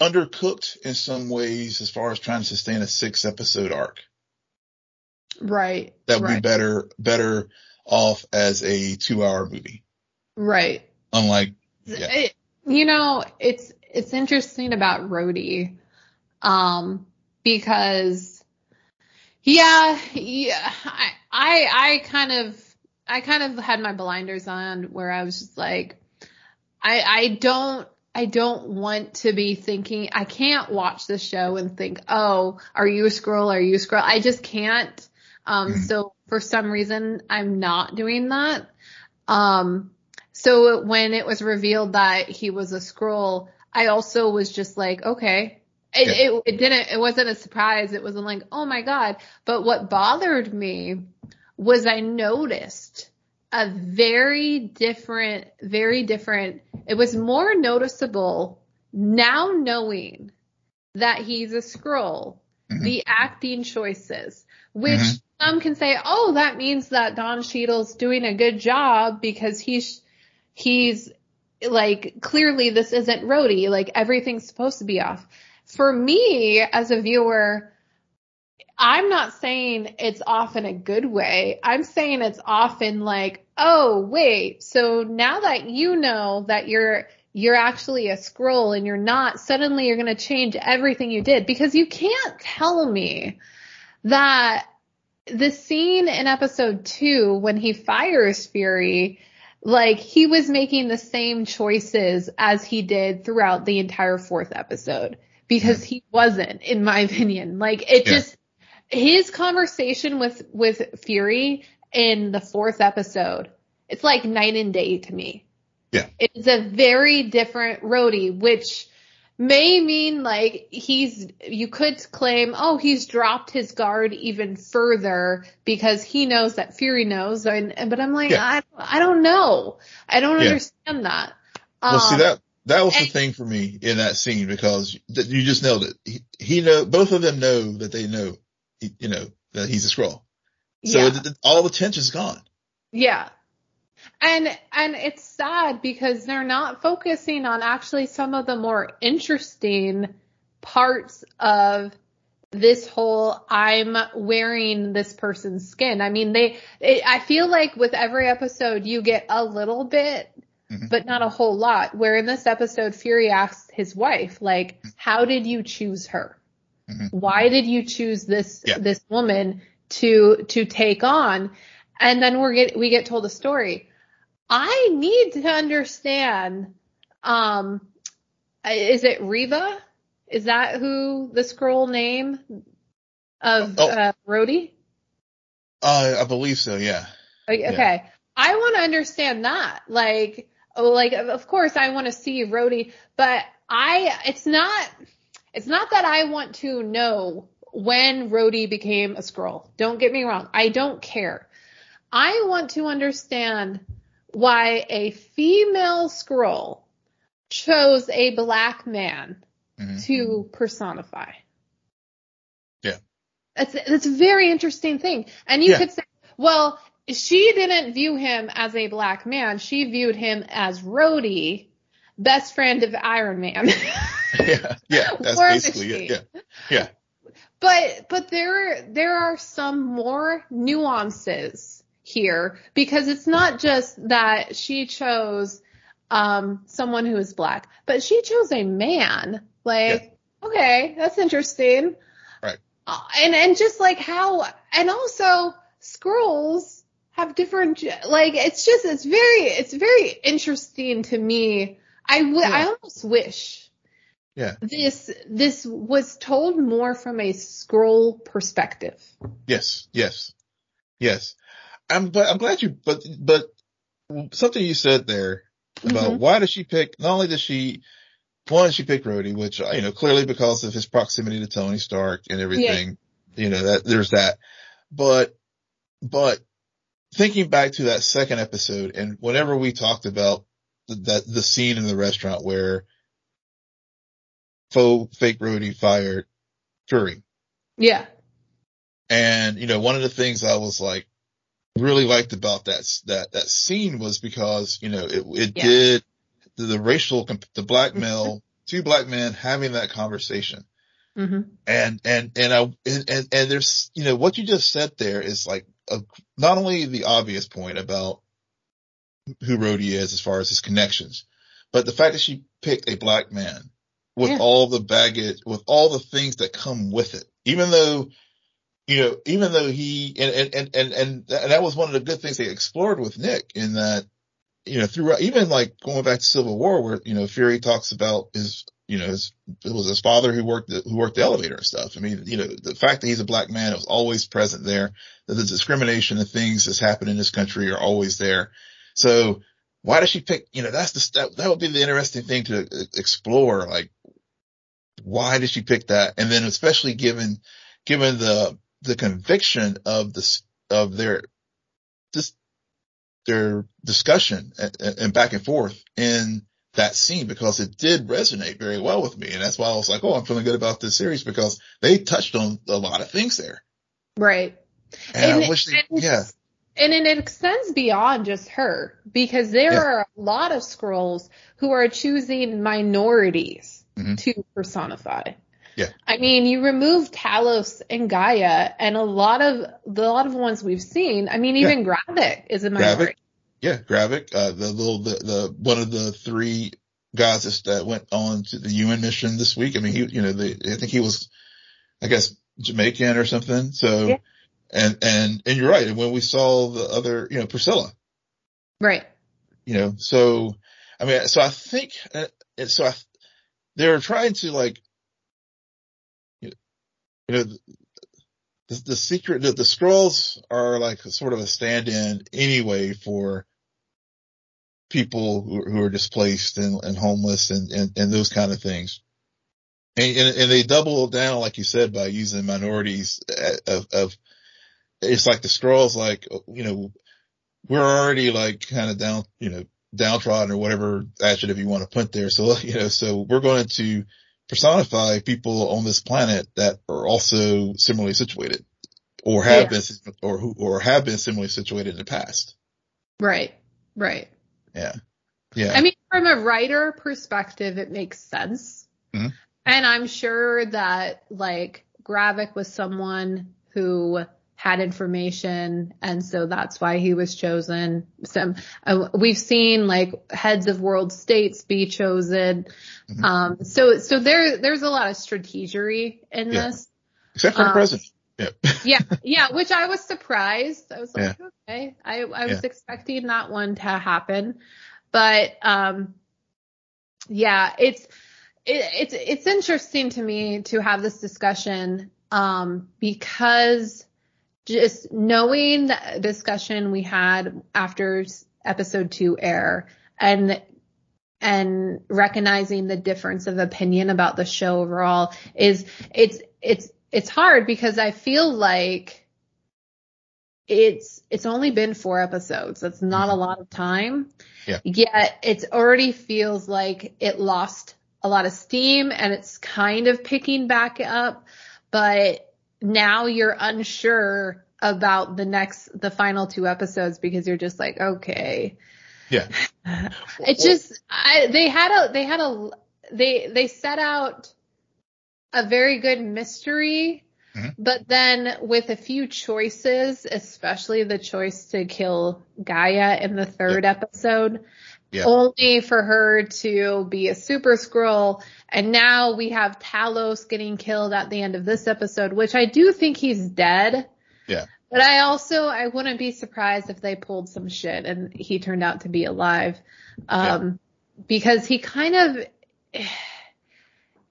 [SPEAKER 2] undercooked in some ways as far as trying to sustain a six episode arc.
[SPEAKER 1] Right.
[SPEAKER 2] That would
[SPEAKER 1] right.
[SPEAKER 2] be better, better off as a two hour movie.
[SPEAKER 1] Right.
[SPEAKER 2] Unlike, yeah.
[SPEAKER 1] It, you know, it's, it's interesting about Rhodey, um, because yeah, yeah, I, I, I kind of, I kind of had my blinders on where I was just like, I, I don't, I don't want to be thinking, I can't watch the show and think, oh, are you a Skrull? Are you a Skrull? I just can't. Um, so for some reason, I'm not doing that. Um, so when it was revealed that he was a Skrull, I also was just like, okay. It,
[SPEAKER 2] Yeah.
[SPEAKER 1] it, it didn't, it wasn't a surprise. It wasn't like, oh my God. But what bothered me was I noticed a very different, very different, it was more noticeable now knowing that he's a Skrull,
[SPEAKER 2] Mhm.
[SPEAKER 1] the acting choices, which
[SPEAKER 2] Mhm.
[SPEAKER 1] some can say, oh, that means that Don Cheadle's doing a good job because he's, he's like, clearly this isn't Rhodey, like everything's supposed to be off. For me, as a viewer, I'm not saying it's off in a good way. I'm saying it's often like, oh, wait, so now that you know that you're, you're actually a Skrull and you're not, suddenly you're going to change everything you did because you can't tell me that the scene in episode two when he fires Fury, like he was making the same choices as he did throughout the entire fourth episode because he wasn't, in my opinion. Like it
[SPEAKER 2] Yeah.
[SPEAKER 1] just, his conversation with, with Fury in the fourth episode, it's like night and day to me.
[SPEAKER 2] Yeah.
[SPEAKER 1] It's a very different Rhodey, which may mean like he's, you could claim, oh, he's dropped his guard even further because he knows that Fury knows. And, but I'm like,
[SPEAKER 2] Yeah.
[SPEAKER 1] I, I don't know. I don't
[SPEAKER 2] Yeah.
[SPEAKER 1] understand that.
[SPEAKER 2] Well, see
[SPEAKER 1] Um,
[SPEAKER 2] that, that was the thing for me in that scene because you just nailed it. He, he know, both of them know that they know, you know, that he's a Skrull. So
[SPEAKER 1] yeah.
[SPEAKER 2] th- all the tension's gone.
[SPEAKER 1] Yeah. And and it's sad because they're not focusing on actually some of the more interesting parts of this whole I'm wearing this person's skin. I mean, they it, I feel like with every episode you get a little bit
[SPEAKER 2] Mhm.
[SPEAKER 1] but not a whole lot. Where in this episode Fury asks his wife like, "How did you choose her?"
[SPEAKER 2] Mhm.
[SPEAKER 1] why did you choose this
[SPEAKER 2] Yeah.
[SPEAKER 1] this woman to to take on and then we're get we get told a story i need to understand um is it Raava is that who the Skrull name of
[SPEAKER 2] Oh.
[SPEAKER 1] uh Rhodey?
[SPEAKER 2] Uh, I believe so. Yeah.
[SPEAKER 1] Okay, okay. I want to understand that. Like, like of course I want to see Rhodey, but I it's not it's not that I want to know when Rhodey became a Skrull. Don't get me wrong. I don't care. I want to understand why a female Skrull chose a black man
[SPEAKER 2] Mhm.
[SPEAKER 1] to personify.
[SPEAKER 2] Yeah.
[SPEAKER 1] That's that's a very interesting thing. And you
[SPEAKER 2] Yeah.
[SPEAKER 1] could say, well, she didn't view him as a black man. She viewed him as Rhodey, best friend of Iron Man.
[SPEAKER 2] yeah. Yeah. That's
[SPEAKER 1] War
[SPEAKER 2] basically
[SPEAKER 1] Machine.
[SPEAKER 2] it. Yeah. Yeah.
[SPEAKER 1] but but there there are some more nuances here because it's not just that she chose um someone who is black, but she chose a man. Like, yeah. okay, that's interesting.
[SPEAKER 2] Right.
[SPEAKER 1] Uh, and and just like how and also Skrulls have different like it's just it's very it's very interesting to me. I w- yeah. I almost wish
[SPEAKER 2] yeah.
[SPEAKER 1] This this was told more from a Skrull perspective.
[SPEAKER 2] Yes, yes, yes. I'm but I'm glad you but but something you said there about mm-hmm. why does she pick? Not only does she one she picked Rhodey, which you know clearly because of his proximity to Tony Stark and everything. Yeah. You know that there's that, but but thinking back to that second episode and whenever we talked about the, that the scene in the restaurant where faux fake Rhodey fired Fury.
[SPEAKER 1] Yeah.
[SPEAKER 2] And, you know, one of the things I was like, really liked about that, that, that scene was because, you know, it, it yeah. did the, the, racial, the black male, two black men having that conversation.
[SPEAKER 1] Mm-hmm.
[SPEAKER 2] And, and, and I, and, and, and there's, you know, what you just said there is like a, not only the obvious point about who Rhodey is as far as his connections, but the fact that she picked a black man with yeah. all the baggage, with all the things that come with it. Even though, you know, even though he, and, and, and, and, and that was one of the good things they explored with Nick in that, you know, throughout, even like going back to Civil War where, you know, Fury talks about his, you know, his, it was his father who worked, the, who worked the elevator and stuff. I mean, you know, the fact that he's a black man was always present there, that the discrimination and things that's happened in this country are always there. So why does she pick, you know, that's the, that, that would be the interesting thing to uh, explore. Like, why did she pick that? And then especially given, given the, the conviction of the, of their, their discussion and, and back and forth in that scene because it did resonate very well with me. And that's why I was like, Oh, I'm feeling good about this series because they touched on a lot of things there.
[SPEAKER 1] Right.
[SPEAKER 2] And, and I wish they, yeah.
[SPEAKER 1] And it extends beyond just her because there yeah. are a lot of Skrulls who are choosing minorities mm-hmm. to personify.
[SPEAKER 2] Yeah.
[SPEAKER 1] I mean, you remove Talos and G'iah and a lot of the lot of ones we've seen. I mean, even yeah. Gravik is a minority.
[SPEAKER 2] Gravik, yeah, Gravik, uh, the little, the, the, one of the three guys that went on to the UN mission this week. I mean, he, you know, the, I think he was, I guess, Jamaican or something. So, yeah. and, and, and you're right. And when we saw the other, you know, Priscilla.
[SPEAKER 1] Right.
[SPEAKER 2] You know, so, I mean, so I think, uh, so I, they're trying to like, know, the, the secret, the, the Skrulls are like sort of a stand-in anyway for people who, who are displaced and, and homeless and, and, and, those kind of things. And, and, and, they double down, like you said, by using minorities uh, of, of, it's like the Skrulls, like, you know, we're already like kind of down, you know, downtrodden or whatever adjective you want to put there. So, you know, so we're going to personify people on this planet that are also similarly situated or have yeah. been, or who, or have been similarly situated in the past.
[SPEAKER 1] Right. Right.
[SPEAKER 2] Yeah. Yeah.
[SPEAKER 1] I mean, from a writer perspective, it makes sense. Mm-hmm. And I'm sure that like Gravik was someone who had information and so that's why he was chosen. Some uh, we've seen like heads of world states be chosen. Mm-hmm. Um, so so there there's a lot of strategery in yeah. this.
[SPEAKER 2] Except for um, the president. Yeah.
[SPEAKER 1] yeah, yeah, which I was surprised. I was like, yeah. okay, I I was yeah. expecting that one to happen, but um, yeah, it's it, it's it's interesting to me to have this discussion um because just knowing the discussion we had after episode two air and and recognizing the difference of opinion about the show overall is it's it's it's hard because I feel like it's it's only been four episodes. That's not a mm-hmm. lot of time.
[SPEAKER 2] Yeah.
[SPEAKER 1] Yet it already feels like it lost a lot of steam and it's kind of picking back up, but now you're unsure about the next, the final two episodes because you're just like, okay.
[SPEAKER 2] Yeah.
[SPEAKER 1] It just, I, they had a, they had a, they, they set out a very good mystery, Mm-hmm. But then with a few choices, especially the choice to kill G'iah in the third episode, yeah. only for her to be a super Skrull. And now we have Talos getting killed at the end of this episode, which I do think he's dead.
[SPEAKER 2] Yeah.
[SPEAKER 1] But I also, I wouldn't be surprised if they pulled some shit and he turned out to be alive. Um, yeah. because he kind of,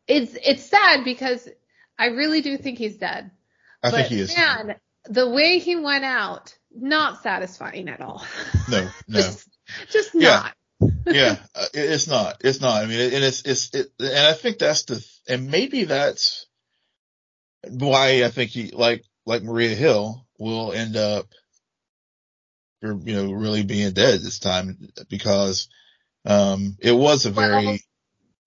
[SPEAKER 1] it's, it's sad because I really do think he's dead.
[SPEAKER 2] I but think he is.
[SPEAKER 1] Man, the way he went out, not satisfying at all.
[SPEAKER 2] No, no.
[SPEAKER 1] just, just not.
[SPEAKER 2] yeah, uh, it's not. It's not. I mean, and it's it's it, and I think that's the and maybe that's why I think he like like Maria Hill will end up, you know, really being dead this time because um it was a very. Well,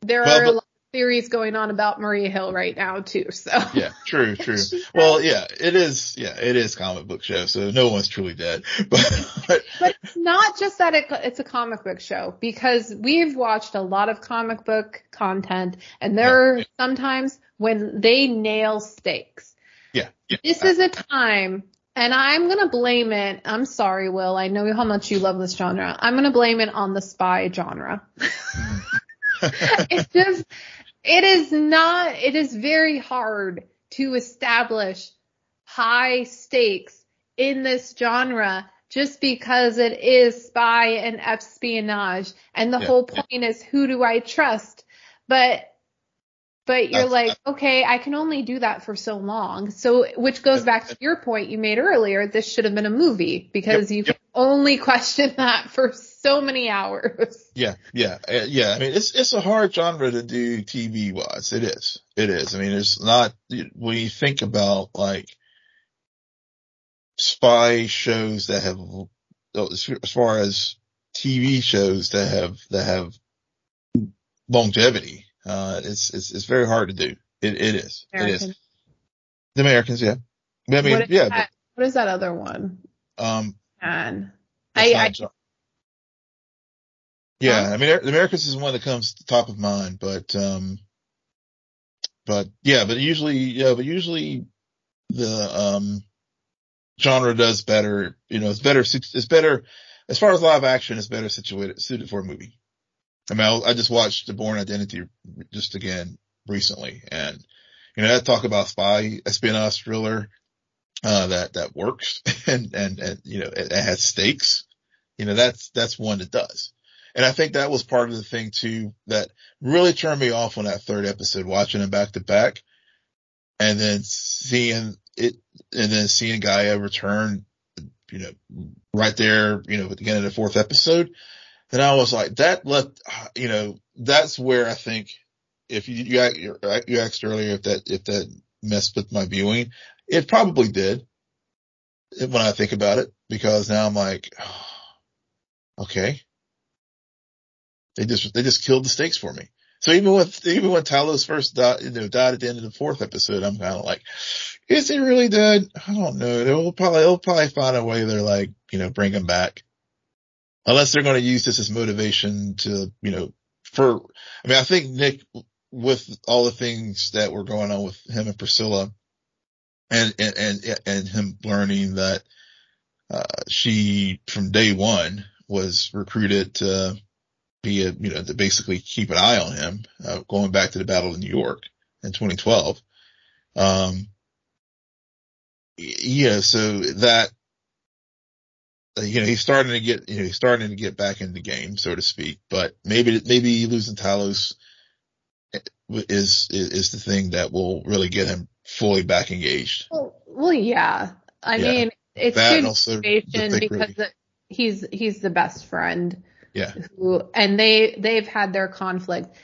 [SPEAKER 1] there well, are but, theories going on about Maria Hill right now too. So
[SPEAKER 2] yeah, true, true. well, yeah, it is. Yeah, it is comic book show, so no one's truly dead. But
[SPEAKER 1] but it's not just that it, it's a comic book show because we've watched a lot of comic book content, and there yeah. are sometimes when they nail stakes.
[SPEAKER 2] Yeah, yeah.
[SPEAKER 1] This is a time. And I'm gonna blame it. I'm sorry, Will. I know how much you love this genre. I'm gonna blame it on the spy genre. it's just it is not, it is very hard to establish high stakes in this genre just because it is spy and espionage. And the yeah, whole point yeah. is who do I trust? But but you're like, okay, I can only do that for so long. So, which goes back to your point you made earlier. This should have been a movie because yep, you yep. can only question that for so many hours.
[SPEAKER 2] Yeah, yeah, uh, yeah. I mean, it's it's a hard genre to do TV wise. It is. It is. I mean, it's not when you think about like spy shows that have, as far as TV shows that have that have longevity uh, it's, it's, it's very hard to do. It, it is. It is. The Americans, yeah. I mean, what yeah.
[SPEAKER 1] But, what is that other one?
[SPEAKER 2] Um,
[SPEAKER 1] Man. I, I,
[SPEAKER 2] yeah, I mean, the Americans is one that comes to top of mind, but, um, but yeah, but usually, yeah, but usually the, um, genre does better, you know, it's better, it's better, as far as live action, it's better situated, suited for a movie. I mean, I, I just watched The Bourne Identity just again recently and, you know, that talk about spy espionage thriller, uh, that, that works and, and, and, you know, it, it has stakes. You know, that's, that's one that does. And I think that was part of the thing too that really turned me off on that third episode, watching them back to back and then seeing it and then seeing G'iah return, you know, right there, you know, at the of the fourth episode then I was like, that left, you know, that's where I think if you, you, you asked earlier if that, if that messed with my viewing, it probably did when I think about it, because now I'm like, okay. They just, they just killed the stakes for me. So even with, even when Talos first died, you know, died at the end of the fourth episode, I'm kind of like, is he really dead? I don't know. They'll probably, they'll probably find a way they're like, you know, bring him back unless they're going to use this as motivation to, you know, for, I mean, I think Nick, with all the things that were going on with him and Priscilla and, and, and, and him learning that, uh, she from day one was recruited to be a, you know, to basically keep an eye on him, uh, going back to the battle in New York in 2012. Um, yeah, so that uh, you know, he's starting to get, you know, he's starting to get back in the game, so to speak, but maybe, maybe losing Talos is, is, is the thing that will really get him fully back engaged.
[SPEAKER 1] Well, well yeah. I yeah. mean, it's that good situation because he's, he's the best friend.
[SPEAKER 2] Yeah.
[SPEAKER 1] Who, and they, they've had their conflict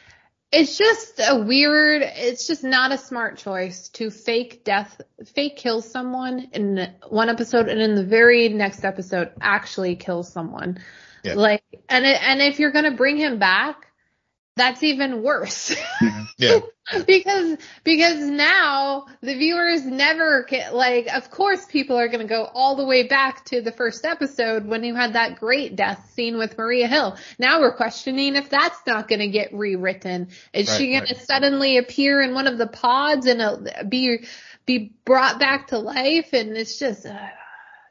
[SPEAKER 1] it's just a weird, it's just not a smart choice to fake death, fake kill someone in one episode and in the very next episode actually kill someone. Yeah. Like, and it, and if you're going to bring him back, that's even worse.
[SPEAKER 2] Mm-hmm. Yeah.
[SPEAKER 1] because because now the viewers never get like of course people are going to go all the way back to the first episode when you had that great death scene with Maria Hill. Now we're questioning if that's not going to get rewritten. Is right, she going right. to suddenly appear in one of the pods and uh, be be brought back to life, and it's just uh,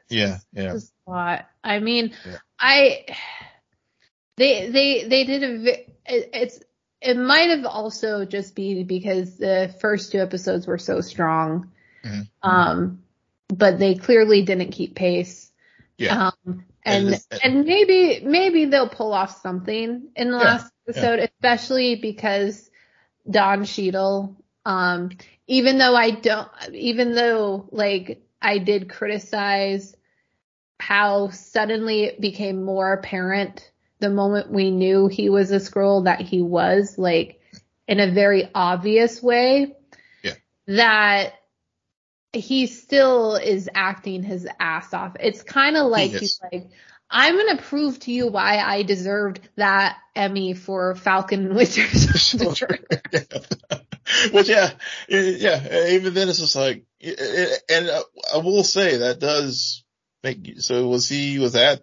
[SPEAKER 2] yeah, yeah,
[SPEAKER 1] just a lot. I mean,
[SPEAKER 2] Yeah.
[SPEAKER 1] I they they they did a it, it's it might have also just been because the first two episodes were so strong,
[SPEAKER 2] Mhm.
[SPEAKER 1] um, but they clearly didn't keep pace.
[SPEAKER 2] yeah.
[SPEAKER 1] Um,
[SPEAKER 2] And
[SPEAKER 1] and and maybe maybe they'll pull off something in the
[SPEAKER 2] Yeah,
[SPEAKER 1] last episode, especially because Don Cheadle. Um, even though I don't, even though like I did criticize how suddenly it became more apparent the moment we knew he was a Skrull that he was like in a very obvious way.
[SPEAKER 2] Yeah.
[SPEAKER 1] That he still is acting his ass off. It's kind of like he's like, I'm gonna prove to you why I deserved that Emmy for Falcon and Winter Soldier.
[SPEAKER 2] Which yeah, yeah. Even then, it's just like, and I will say that does make. So was he? Was that?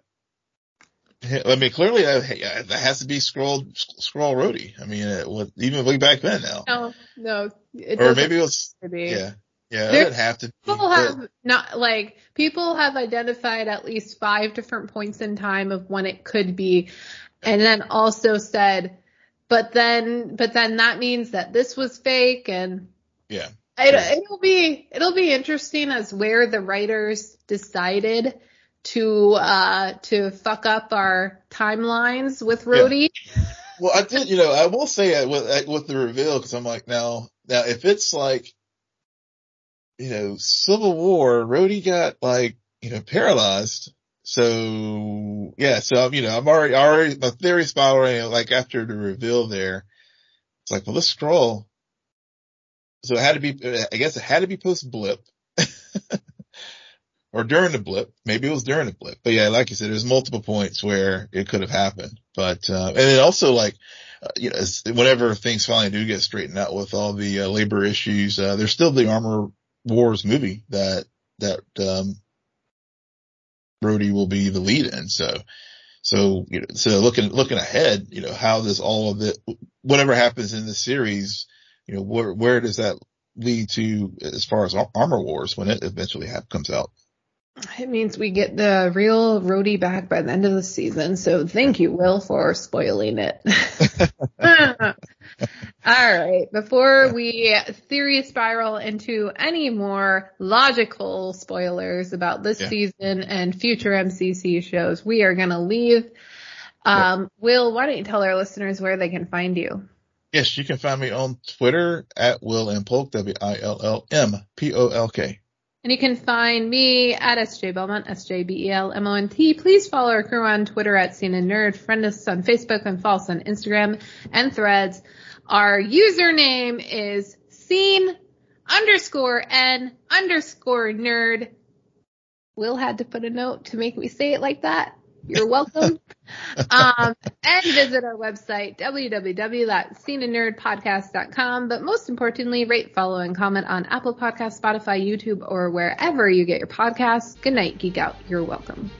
[SPEAKER 2] I mean, clearly uh, that, uh, that has to be Skrull Skrull Rhodey. I mean, uh, it, was, even way back then now,
[SPEAKER 1] no, no,
[SPEAKER 2] or maybe it was.
[SPEAKER 1] be.
[SPEAKER 2] Yeah, yeah. It didn't have to. Be,
[SPEAKER 1] People
[SPEAKER 2] but-
[SPEAKER 1] have not like people have identified at least five different points in time of when it could be, and then also said, but then but then that means that this was fake, and
[SPEAKER 2] yeah,
[SPEAKER 1] it,
[SPEAKER 2] Yeah.
[SPEAKER 1] it'll be it'll be interesting as where the writers decided to uh to fuck up our timelines with Rhodey.
[SPEAKER 2] Well, I did, you know, I will say with, with the reveal, cause I'm like, now, now if it's like, you know, Civil War, Rhodey got like, you know, paralyzed. So yeah, so I'm, you know, I'm already, already, my theory spiraling, like after the reveal there, it's like, well, let's scroll. So it had to be, I guess it had to be post blip. or during the blip. Maybe it was during the blip. But yeah, like you said, there's multiple points where it could have happened. But, uh, and then also like, uh, you know, whenever things finally do get straightened out with all the uh, labor issues, uh, there's still the Armor Wars movie that, that, um, Rhodey will be the lead in. So, so, you know, so looking, looking ahead, you know, how does all of it, whatever happens in the series, you know, where, where does that lead to as far as Armor Wars when it eventually have, comes out?
[SPEAKER 1] It means we get the real Rhodey back by the end of the season. So thank you, Will, for spoiling it. All right. Before we theory spiral into any more logical spoilers about this
[SPEAKER 2] Yeah.
[SPEAKER 1] season and future MCU shows, we are going to leave. Um, Will, why don't you tell our listeners where they can find you?
[SPEAKER 2] Yes, you can find me on Twitter at Will and Polk, W-I-L-L-M-P-O-L-K.
[SPEAKER 1] And you can find me at SJ Belmont, S-J-B-E-L-M-O-N-T. Please follow our crew on Twitter at Scene and Nerd. Friend us on Facebook and follow us on Instagram and threads. Our username is scene underscore n underscore nerd. Will had to put a note to make me say it like that. You're welcome. um, and visit our website, www.sceneandnerdpodcast.com. But most importantly, rate, follow, and comment on Apple Podcasts, Spotify, YouTube, or wherever you get your podcasts. Good night, Geek Out. You're welcome.